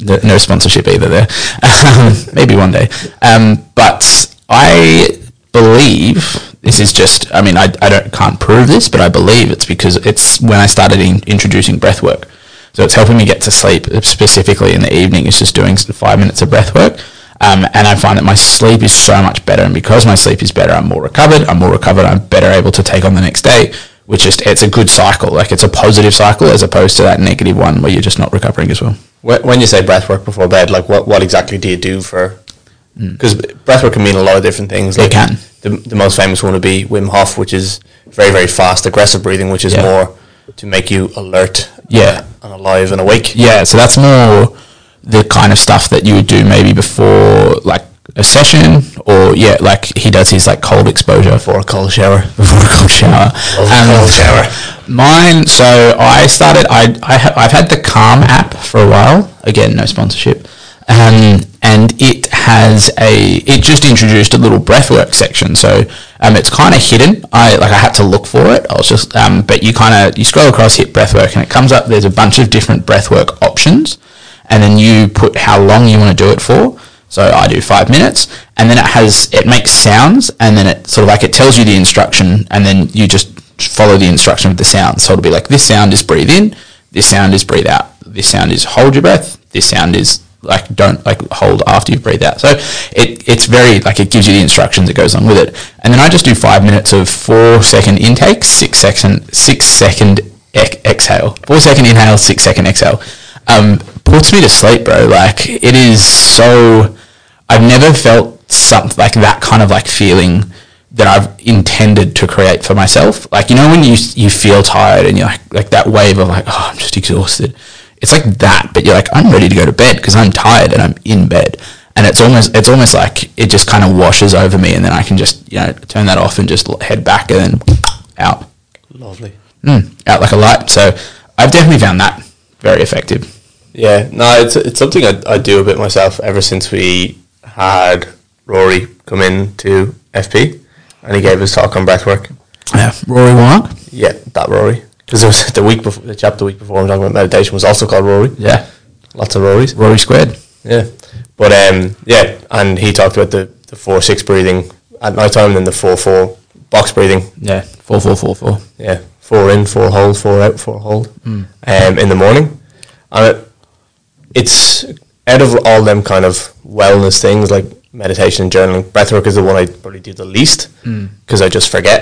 no sponsorship either there. Um, maybe one day. Um, but I believe this is just, I mean, I, I don't, can't prove this, but I believe it's because it's when I started in, introducing breath work. So it's helping me get to sleep specifically in the evening. It's just doing five minutes of breath work. Um, and I find that my sleep is so much better. And because my sleep is better, I'm more recovered. I'm more recovered. I'm better able to take on the next day, which is, it's a good cycle. Like it's a positive cycle as opposed to that negative one where you're just not recovering as well. When you say breath work before bed, like what, what exactly do you do for because breath work can mean a lot of different things. It can. The, the most famous one would be Wim Hof, which is very very fast, aggressive breathing, which is Yeah. more to make you alert, Yeah. and alive and awake. Yeah, so that's more the kind of stuff that you would do maybe before like a session or yeah, like he does his like cold exposure For a cold shower. <laughs> before a cold shower. Cold shower. Mine. So I started. I I ha- I've had the Calm app for a while. Again, no sponsorship. Um, and it has a. It just introduced a little breathwork section. So um, it's kind of hidden. I like I had to look for it. I was just um, but you kind of you scroll across, hit breathwork, and it comes up. There's a bunch of different breathwork options, and then you put how long you want to do it for. So I do five minutes, and then it has it makes sounds, and then it sort of like it tells you the instruction, and then you just follow the instruction of the sound. So it'll be like this sound is breathe in, this sound is breathe out, this sound is hold your breath, this sound is like don't like hold after you breathe out. So it it's very like it gives you the instructions that goes along with it, and then I just do five minutes of four second intake, six second six second ex- exhale, four second inhale, six second exhale. Um, puts me to sleep, bro. Like it is so. I've never felt something like that kind of like feeling that I've intended to create for myself. Like you know when you you feel tired and you're like like that wave of like oh I'm just exhausted. It's like that, but you're like I'm ready to go to bed because I'm tired and I'm in bed. And it's almost it's almost like it just kind of washes over me, and then I can just you know turn that off and just head back and then out Lovely. mm, out like a light. So I've definitely found that very effective. Yeah, no, it's it's something I, I do a bit myself ever since we had Rory come in to FP and he gave his talk on breathwork. Yeah, Rory Warnock. Yeah, that Rory. Because it was the week before, the chapter the week before I'm talking about meditation was also called Rory. Yeah, Lots of Rorys. Rory squared. Yeah. But um, yeah, and he talked about the, the 4 6 breathing at night time and then the 4 4 box breathing. Yeah, four four four four. Yeah, four in, four hold, four out, four hold. Um, in the morning, and it, it's out of all them kind of wellness things like meditation and journaling. Breathwork is the one I probably do the least because I just forget.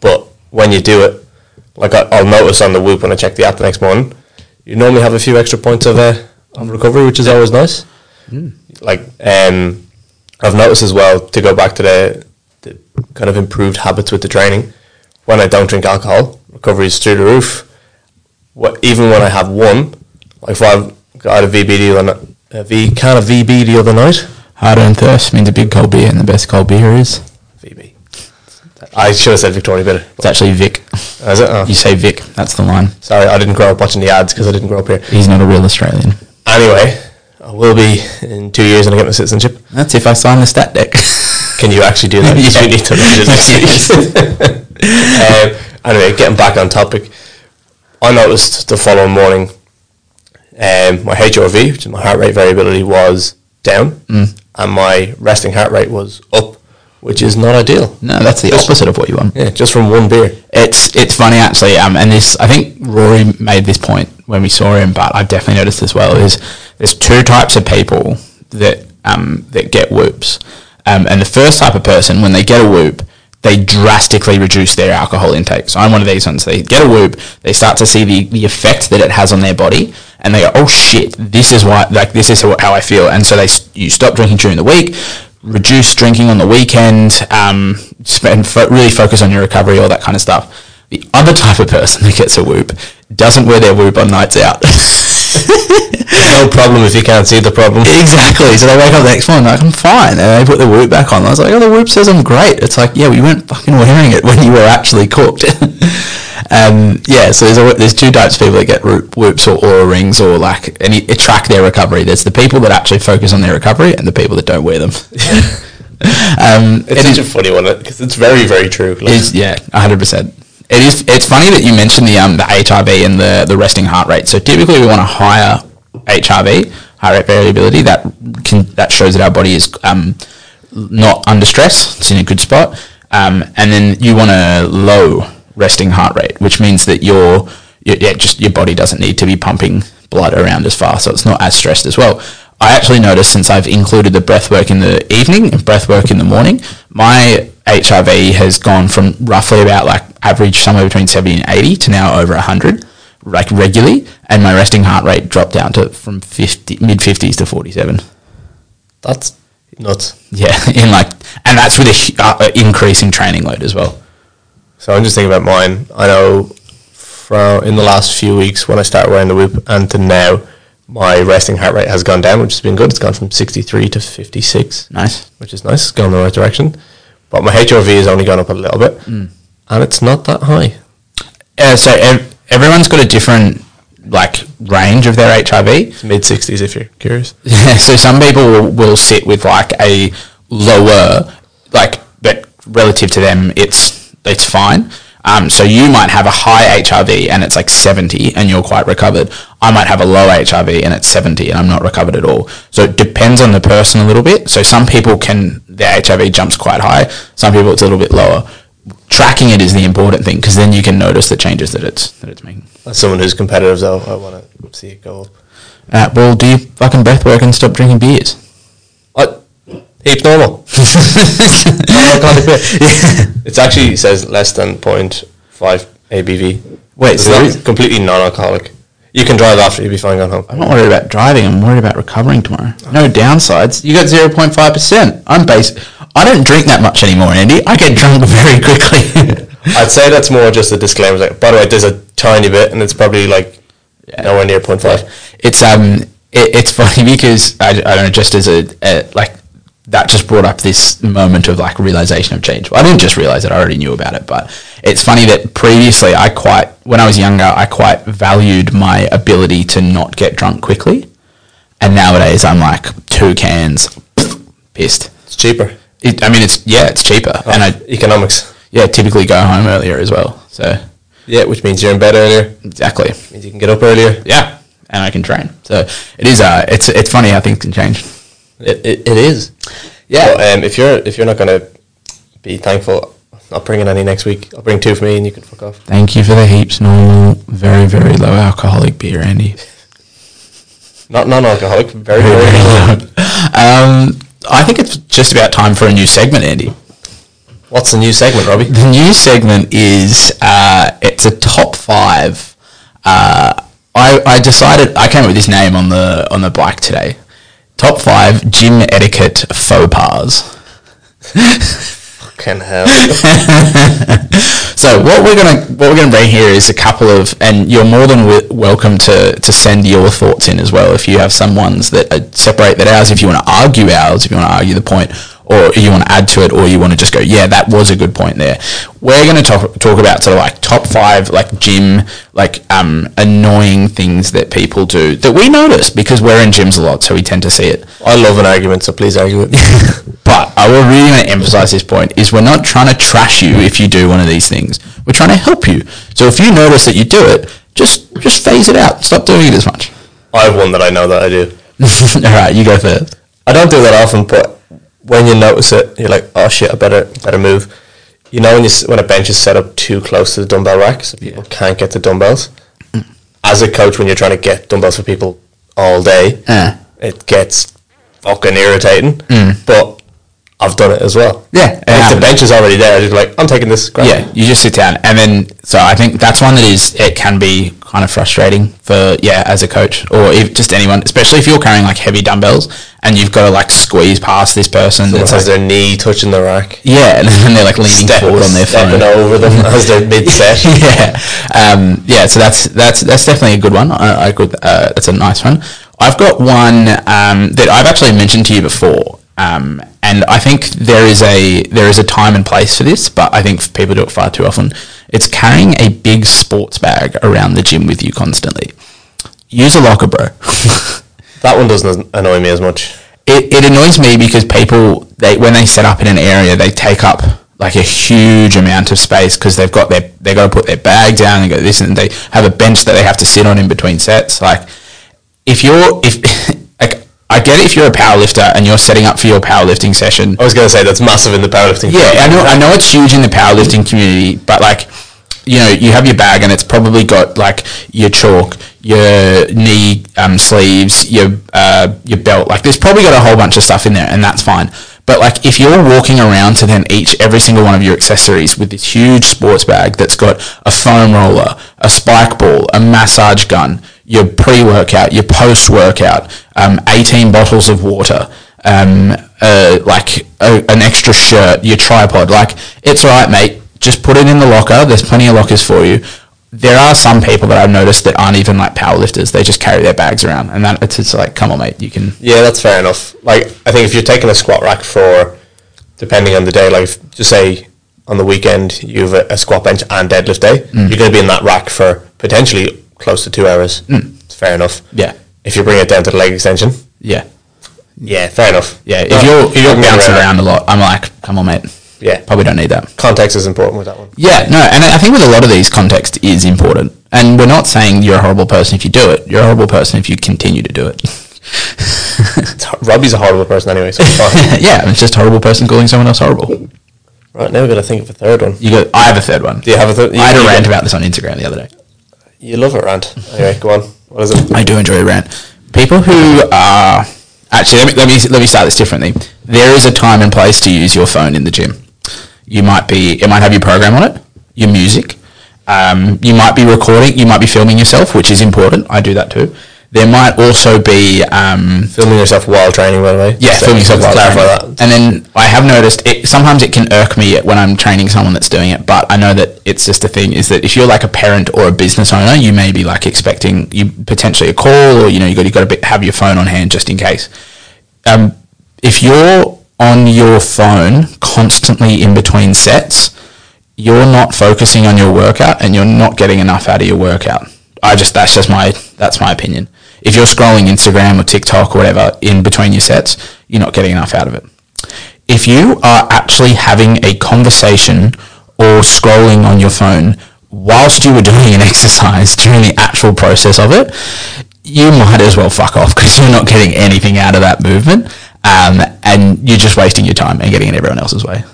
But when you do it, like I, I'll notice on the Whoop when I check the app the next morning, you normally have a few extra points of uh, of recovery, which is always nice. Like um, I've noticed as well to go back to the, the kind of improved habits with the training. When I don't drink alcohol, recovery is through the roof. What, even when I have one, like if I've got a VB the other ni- a V can of VB the other night, Hard earned thirst means a big cold beer, and the best cold beer is VB. I should have said Victoria Bitter. it's actually Vic. Oh, is it? Oh, You say Vic, that's the line. sorry, I didn't grow up watching the ads because I didn't grow up here. He's not a real Australian. Anyway, I will be in two years when I get my citizenship. That's if I sign the stat deck. Can you actually do that? <laughs> We need to arrange <laughs> <laughs> um, anyway, getting back on topic, I noticed the following morning, um, my HRV, which is my heart rate variability, was down, Mm. and my resting heart rate was up, which is not ideal. no, that's the opposite of what you want. Yeah, just from one beer. It's it's funny actually, um, and this I think Rory made this point when we saw him, but I've definitely noticed as well is there's two types of people that um, that get whoops, um, and the first type of person when they get a whoop, they drastically reduce their alcohol intake. So I'm one of these ones. They get a whoop, they start to see the, the effect that it has on their body, and they go, "Oh shit, this is why like this is how I feel." And so they you stop drinking during the week, reduce drinking on the weekend, um, spend fo- really focus on your recovery, all that kind of stuff. The other type of person that gets a whoop doesn't wear their whoop on nights out. <laughs> No problem if you can't see the problem. <laughs> exactly. So they wake up the next morning like I'm fine, and they put the whoop back on. I was like, oh, the whoop says I'm great. It's like, yeah, we weren't fucking wearing it when you were actually cooked. <laughs> um, yeah. So there's a, there's two types of people that get whoops or Oura rings or like any track their recovery. There's the people that actually focus on their recovery and the people that don't wear them. <laughs> um, It's it such is- a funny one because it's very, very true. Like, yeah, hundred percent. It is. It's funny that you mentioned the um the HRV and the the resting heart rate. So typically we want a higher HRV, heart rate variability. That can that shows that our body is um not under stress. It's in a good spot. Um, and then you want a low resting heart rate, which means that your yeah just your body doesn't need to be pumping blood around as fast, so it's not as stressed as well. I actually noticed since I've included the breath work in the evening and breath work in the morning, my HRV has gone from roughly about like average somewhere between 70 and 80 to now over 100 like regularly and my resting heart rate dropped down to from 50 mid 50s to 47 that's nuts. Yeah, <laughs> in like, and that's with a uh, increasing training load as well. So I'm just thinking about mine. I know from in the last few weeks when I started wearing the whoop and to now, my resting heart rate has gone down, which has been good. It's gone from 63 to 56, Nice. which is nice. It's going in the right direction. But my HRV has only gone up a little bit, Mm. and it's not that high. Uh, so ev- everyone's got a different like range of their HRV. Mid 60s if you're curious. Yeah. <laughs> so some people will, will sit with like a lower, like, but relative to them, it's it's fine. Um, so you might have a high HRV and it's like 70 and you're quite recovered. I might have a low HRV and it's 70 and I'm not recovered at all. So it depends on the person a little bit. So some people can, their HRV jumps quite high. Some people it's a little bit lower. Tracking it is the important thing because then you can notice the changes that it's, that it's making. As someone who's competitive, though, I want to see it go up. Uh, well, do you fucking breath work and stop drinking beers? What? Heap normal. <laughs> Non-alcoholic beer. <laughs> It actually says less than 0.5 ABV. Wait, it's so there not is- completely non-alcoholic. You can drive after, you'll be fine going home. I'm not worried about driving. I'm worried about recovering tomorrow. No downsides. You got 0.5%. I'm base. I don't drink that much anymore, Andy. I get drunk very quickly. <laughs> I'd say that's more just a disclaimer. Like, by the way, there's a tiny bit, and it's probably like nowhere near 0.5. it's um, it, it's funny because I, I don't know. Just as a, a like that just brought up this moment of like realization of change. Well, I didn't just realize it; I already knew about it. But it's funny that previously, I quite when I was younger, I quite valued my ability to not get drunk quickly, and nowadays I'm like two cans, <sniffs> pissed. It's cheaper. It, I mean, it's yeah, it's cheaper, and I Economics. yeah typically go home earlier as well. So Yeah, which means you're in bed earlier. exactly, Means you can get up earlier. yeah, and I can train. So it is uh, it's it's funny how things can change. It, it, it is. Yeah. But, um, if you're if you're not going to be thankful, I'll bring in any next week. I'll bring two for me, and you can fuck off. Thank you for the heaps normal, very very low alcoholic beer, Andy. <laughs> Not non-alcoholic. Very very. low. um, I think it's just about time for a new segment, Andy. What's the new segment, Robbie? The new segment is uh, it's a top five. Uh, I, I decided I came up with this name on the on the bike today. Top five gym etiquette faux pas. Fucking hell. <laughs> So what we're gonna what we're gonna bring here is a couple of, and you're more than w- welcome to to send your thoughts in as well. If you have some ones that uh, separate that ours, if you want to argue ours, if you want to argue the point, or you want to add to it, or you want to just go, yeah, that was a good point there. We're gonna talk talk about sort of like top five like gym like um annoying things that people do that we notice because we're in gyms a lot, so we tend to see it. I love an argument, so please argue it. <laughs> But I will really want to emphasize this point is we're not trying to trash you if you do one of these things. We're trying to help you. So if you notice that you do it, just just phase it out. Stop doing it as much. I have one that I know that I do. <laughs> All right, you go first. I don't do that often, but when you notice it, you're like, oh shit, I better better move. You know when you when a bench is set up too close to the dumbbell rack, so people can't get the dumbbells. As a coach, when you're trying to get dumbbells for people all day, Uh, it gets fucking irritating. But I've done it as well. Yeah, And if the bench is already there, you're like, I'm taking this. grab yeah, you just sit down, and then so I think that's one that is it can be kind of frustrating for yeah as a coach or if just anyone, especially if you're carrying like heavy dumbbells and you've got to like squeeze past this person. Someone that's has like, their knee touching the rack. yeah, and then they're like leaning Step- forward on their phone. stepping over them <laughs> as they're mid set. <laughs> yeah, um, yeah. So that's that's that's definitely a good one. I, I could. Uh, that's a nice one. I've got one um, that I've actually mentioned to you before, um, and I think there is a there is a time and place for this, but I think people do it far too often. It's carrying a big sports bag around the gym with you constantly. Use a locker, bro. <laughs> That one doesn't annoy me as much. it, it annoys me because people they when they set up in an area they take up like a huge amount of space because they've got their they got to put their bag down and go this and they have a bench that they have to sit on in between sets like if you're if <laughs> I get it if you're a power lifter and you're setting up for your powerlifting session I was going to say that's massive in the powerlifting. yeah, I know. I know it's huge in the powerlifting community, but like, you know, you have your bag and it's probably got like your chalk, your knee um, sleeves, your uh, your belt. Like, there's probably got a whole bunch of stuff in there, and that's fine. But like, if you're walking around to then each every single one of your accessories with this huge sports bag that's got a foam roller, a spike ball, a massage gun, your pre-workout, your post-workout, um, 18 bottles of water, um, uh, like a, an extra shirt, your tripod. Like it's all right, mate. Just put it in the locker. There's plenty of lockers for you. There are some people that I've noticed that aren't even like powerlifters. They just carry their bags around, and that it's just like, come on, mate, you can. Yeah, that's fair enough. Like, I think if you're taking a squat rack for, depending on the day, like, just say on the weekend you have a, a squat bench and deadlift day, Mm. you're going to be in that rack for potentially close to two hours. It's fair enough. Yeah. If you bring it down to the leg extension, Yeah, yeah, fair enough. yeah. If you're if you're bouncing around a lot, I'm like, come on, mate. Yeah. Probably don't need that. Context is important with that one. Yeah, no, and I think with a lot of these, context is important. And we're not saying you're a horrible person if you do it. You're a horrible person if you continue to do it. <laughs> Robbie's a horrible person anyway, so fine. <laughs> yeah, it's just a horrible person calling someone else horrible. right, now we've got to think of a third one. You go. I have a third one. Do you have a third? I had a rant about this on Instagram the other day. You love a rant. Anyway, go on. What is it? I do enjoy a rant. People who are actually let me, let me let me start this differently. There is a time and place to use your phone in the gym. You might be it might have your program on it, your music. Um, you might be recording. You might be filming yourself, which is important. I do that too. There might also be um, Filming yourself while training, by the way. yeah, to- filming yourself while clarify training. that. And then I have noticed it. Sometimes it can irk me when I'm training someone that's doing it, but I know that it's just a thing. Is that if you're like a parent or a business owner, you may be like expecting you potentially a call, or you know you got you got to have your phone on hand just in case. Um, if you're on your phone constantly in between sets, you're not focusing on your workout and you're not getting enough out of your workout. I just that's just my that's my opinion. If you're scrolling Instagram or TikTok or whatever in between your sets, you're not getting enough out of it. If you are actually having a conversation or scrolling on your phone whilst you were doing an <laughs> exercise during the actual process of it, you might as well fuck off because you're not getting anything out of that movement, um, and you're just wasting your time and getting in everyone else's way.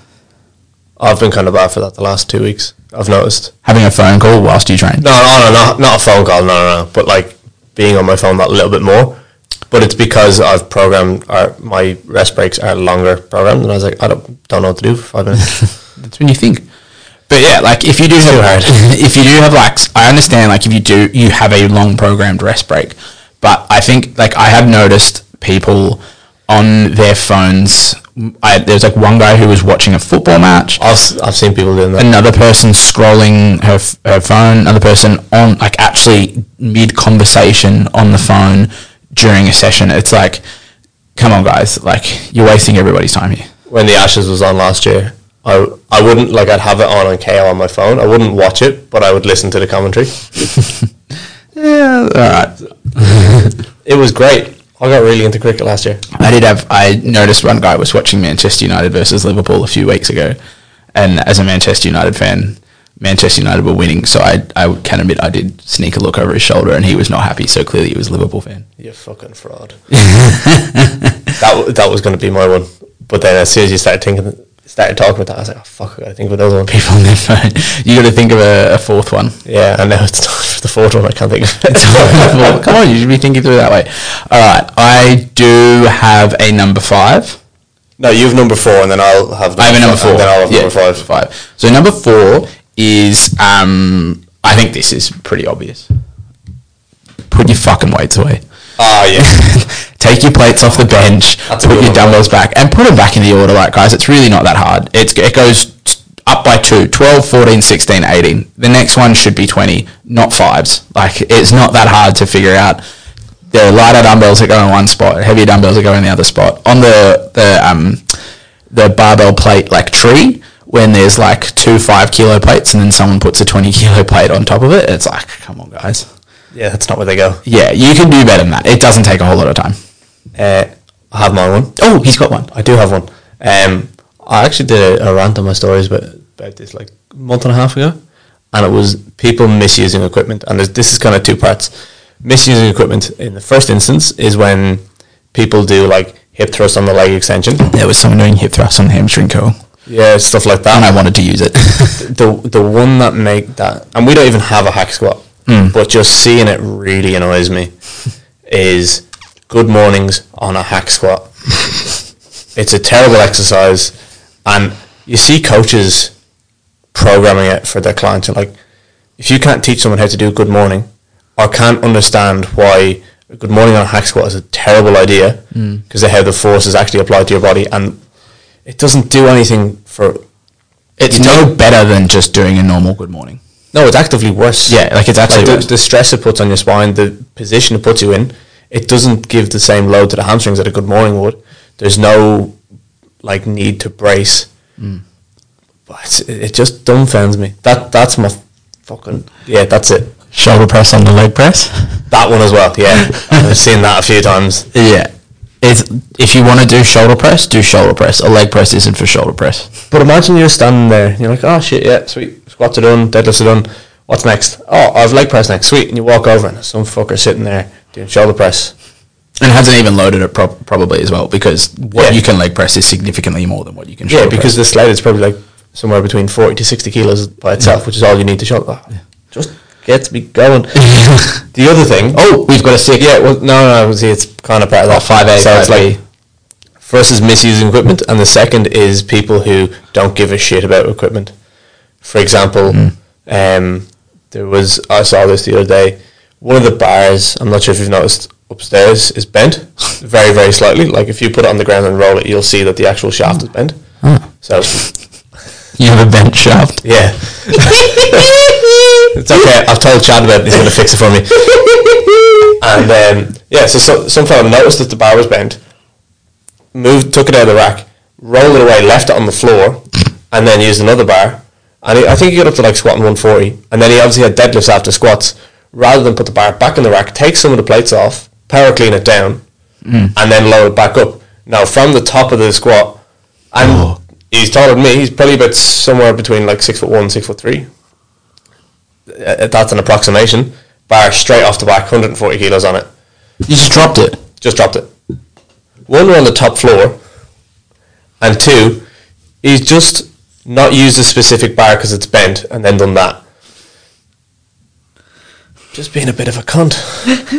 I've been kind of bad for that the last two weeks. I've noticed. Having a phone call whilst you train. No, no, no, not not a phone call. No, no, no. But like being on my phone that little bit more. But it's because I've programmed. Our, my rest breaks are longer programmed, and I was like, I don't don't know what to do for five minutes. <laughs> That's when you think. But yeah, like if you do have, too hard. <laughs> if you do have like, s- I understand like if you do, you have a long programmed rest break. But I think like I have noticed people on their phones. I, there's like one guy who was watching a football match. I've I've seen people doing that. Another person scrolling her, her phone. Another person on like actually mid conversation on the phone during a session. It's like, come on, guys! Like you're wasting everybody's time here. when the Ashes was on last year, I I wouldn't like I'd have it on on Kayo on my phone. I wouldn't watch it, but I would listen to the commentary. <laughs> Yeah, all right. <laughs> It was great. I got really into cricket last year. I did have. I noticed one guy was watching Manchester United versus Liverpool a few weeks ago, and as a Manchester United fan, Manchester United were winning. So I, I can admit, I did sneak a look over his shoulder, and he was not happy. So clearly, he was a Liverpool fan. You're fucking fraud. <laughs> that that was going to be my one, but then as soon as you started thinking, started talking about that, I was like, oh fuck, I got to think of another one. People on their phone. You got to think of a, a fourth one. Yeah, and now it's time for the fourth one. I can't think of it. Well, come on, you should be thinking through that way. All right, I do have a number five. no, you have number four, and then I'll have. I have a number fi- four. And then I'll have Yeah, number five. Five. So number four is um, I think this is pretty obvious. Put your fucking weights away. Ah, yeah. <laughs> Take your plates off the bench, That's put your dumbbells back, and put them back in the order, like guys. It's really not that hard. It's, it goes t- up by two, 12, 14, 16, 18. The next one should be 20, not fives. Like, it's not that hard to figure out. Are lighter dumbbells that go in one spot, heavier dumbbells that go in the other spot. On the, the, um, the barbell plate, like tree, when there's like two five kilo plates and then someone puts a 20 kilo plate on top of it, it's like, come on, guys. yeah, that's not where they go. Yeah, you can do better than that. It doesn't take a whole lot of time. Uh, I have my one. Oh, he's got one. I do have one. Um, I actually did a, a rant on my stories about, about this like a month and a half ago, and it was people misusing equipment. And this is kind of two parts. Misusing equipment in the first instance is when people do like hip thrust on the leg extension, There was someone doing hip thrusts on the hamstring curl, yeah, stuff like that. and I wanted to use it. <laughs> the the one that make that, and we don't even have a hack squat, hmm. but just seeing it really annoys me. Is good mornings on a hack squat. <laughs> it's a terrible exercise, and you see coaches programming it for their clients. And like, if you can't teach someone how to do good morning, or can't understand why a good morning on a hack squat is a terrible idea Mm. because of how the force is actually applied to your body, and it doesn't do anything for. It's no better than just doing a normal good morning. No, it's actively worse. Yeah, like it's actually Like the, worse. the stress it puts on your spine, the position it puts you in, it doesn't give the same load to the hamstrings that a good morning would. There's no like need to brace. Mm. But it just dumbfounds me. That that's my fucking yeah. That's it. Shoulder press on the leg press. That one as well. Yeah, <laughs> I've seen that a few times. Yeah. It's, if you want to do shoulder press, do shoulder press. A leg press isn't for shoulder press. But imagine you're standing there, and you're like, oh shit, yeah, sweet. Squats are done, deadlifts are done. What's next? Oh, I have leg press next, sweet. And you walk over, and some fucker sitting there doing shoulder press. And it hasn't even loaded it pro- probably as well because what Yeah. you can leg press is significantly more than what you can Yeah, because press. the sled is probably like somewhere between 40 to 60 kilos by itself, which is all you need to shoulder. Oh, Just gets me going. <laughs> the other thing. Oh, we've got a sick. Yeah, well, no, no, see, it's kind of part of that. Oh, 5A, So it's 5B. like, first is misusing equipment, and the second is people who don't give a shit about equipment. For example, Hmm. um, there was, I saw this the other day, one of the bars, I'm not sure if you've noticed, upstairs is bent very, very slightly. Like if you put it on the ground and roll it, you'll see that the actual shaft is bent. So, You have a bent shaft. yeah. <laughs> it's okay. I've told Chad about it. He's going to fix it for me. And um, yeah, so, so some fella noticed that the bar was bent, moved, took it out of the rack, rolled it away, left it on the floor, and then used another bar. And he, I think he got up to like squatting 140. And then he obviously had deadlifts after squats. Rather than put the bar back in the rack, take some of the plates off, power clean it down, and then load it back up. Now from the top of the squat, and Oh. he's taller than me. He's probably about somewhere between like six foot one, six foot three. Uh, that's an approximation. Bar straight off the back, 140 kilos on it. You just dropped it. Just dropped it. One, we're on the top floor, and two, he's just not used a specific bar because it's bent, and then done that. Just being a bit of a cunt,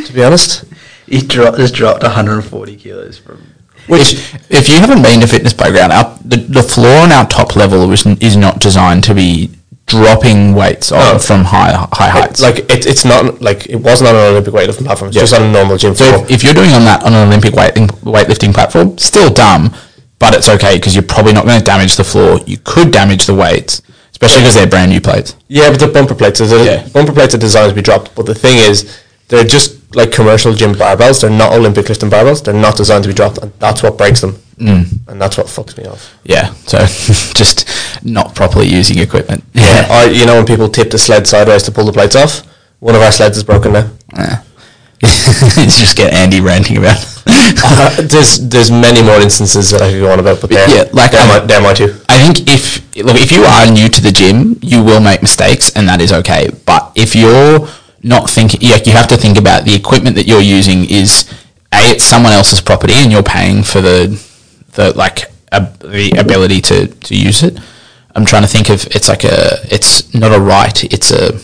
to be honest. <laughs> He dro- just dropped 140 kilos from. Which- if, if you haven't been to fitness playground, our, the, the floor on our top level is, is not designed to be dropping weights on No. from high high heights. Like it, it's not like it wasn't on an Olympic weightlifting platform. It's Yeah. just on a normal gym so floor. if, if you're doing on that on an Olympic weightlifting weightlifting platform, still dumb, but it's okay because you're probably not going to damage the floor. You could damage the weights, especially because they're brand new plates. Yeah, but the bumper plates, are Yeah. bumper plates are designed to be dropped. But the thing is, they're just like commercial gym barbells. They're not Olympic lifting barbells. They're not designed to be dropped, and that's what breaks them. Mm. And that's what fucks me off. Yeah, so <laughs> just not properly using equipment. Yeah, <laughs> I, you know when people tip the sled sideways to pull the plates off. One of our sleds is broken now. Yeah. <laughs> it's just get Andy ranting about. Uh, there's there's many more instances that I could go on about, but they're, Yeah, like, they're, um, my, they're my two. I think if look if you are new to the gym, you will make mistakes, and that is okay. But if you're not thinking, like you have to think about the equipment that you're using is a it's someone else's property, and you're paying for the the like ab- the ability to to use it. I'm trying to think of it's like a it's not a right, it's a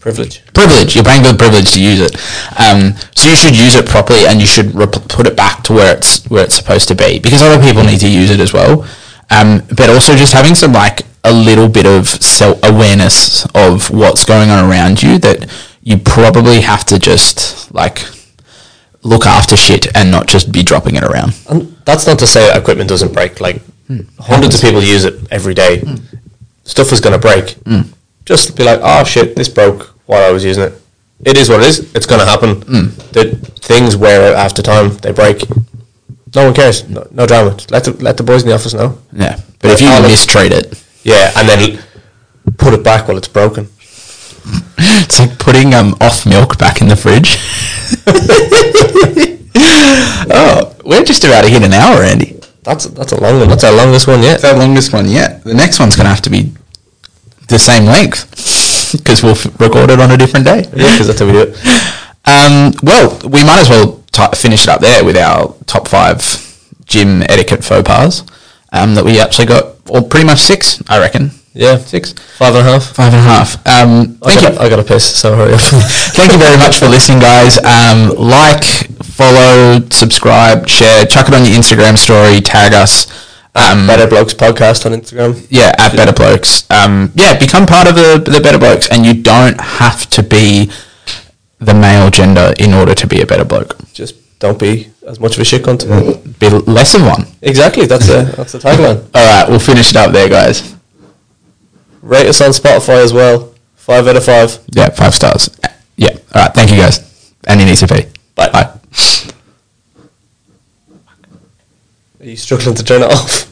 Privilege. privilege. You're paying for the privilege to use it. Um, so you should use it properly, and you should put it back to where it's where it's supposed to be, because other people need to use it as well. Um, but also just having some like a little bit of self awareness of what's going on around you that you probably have to just like look after shit and not just be dropping it around. And that's not to say that equipment doesn't break. Like hmm. hundreds of people use it every day. Hmm. Stuff is going to break. Hmm. Just be like, oh shit, this broke while I was using it. It is what it is. It's going to happen. The things wear out after time. They break. No one cares. No, no drama. Just let the let the boys in the office know. Yeah, but if you mistreat it, Yeah, and then put it back while it's broken. <laughs> It's like putting um, off milk back in the fridge. <laughs> oh, we're just about to hit an hour, Andy. That's that's a long one. That's our longest one yet. Our longest one yet. The next one's going to have to be the same length <laughs> because we'll f- record it on a different day. Yeah, because that's how we do it. Um, well, we might as well t- finish it up there with our top five gym etiquette faux pas um, that we actually got, or pretty much six, I reckon. Yeah, Six. five and a half. Five and a half. Um, I thank you. I got a piss, so hurry up. <laughs> Thank you very much for listening, guys. Um, like, follow, subscribe, share, chuck it on your Instagram story, tag us. Um, Better Blokes podcast on Instagram. yeah, at Better Blokes. Um, yeah, become part of the the Better Blokes, and you don't have to be the male gender in order to be a better bloke. Just don't be as much of a shit cunt. Be less of one. Exactly. That's the that's the tagline. <laughs> All right, we'll finish it up there, guys. Rate us on Spotify as well. Five out of five. Yeah, five stars. Yeah. All right. Thank you, guys. And in ECP. Bye. Bye. Are you struggling to turn it off?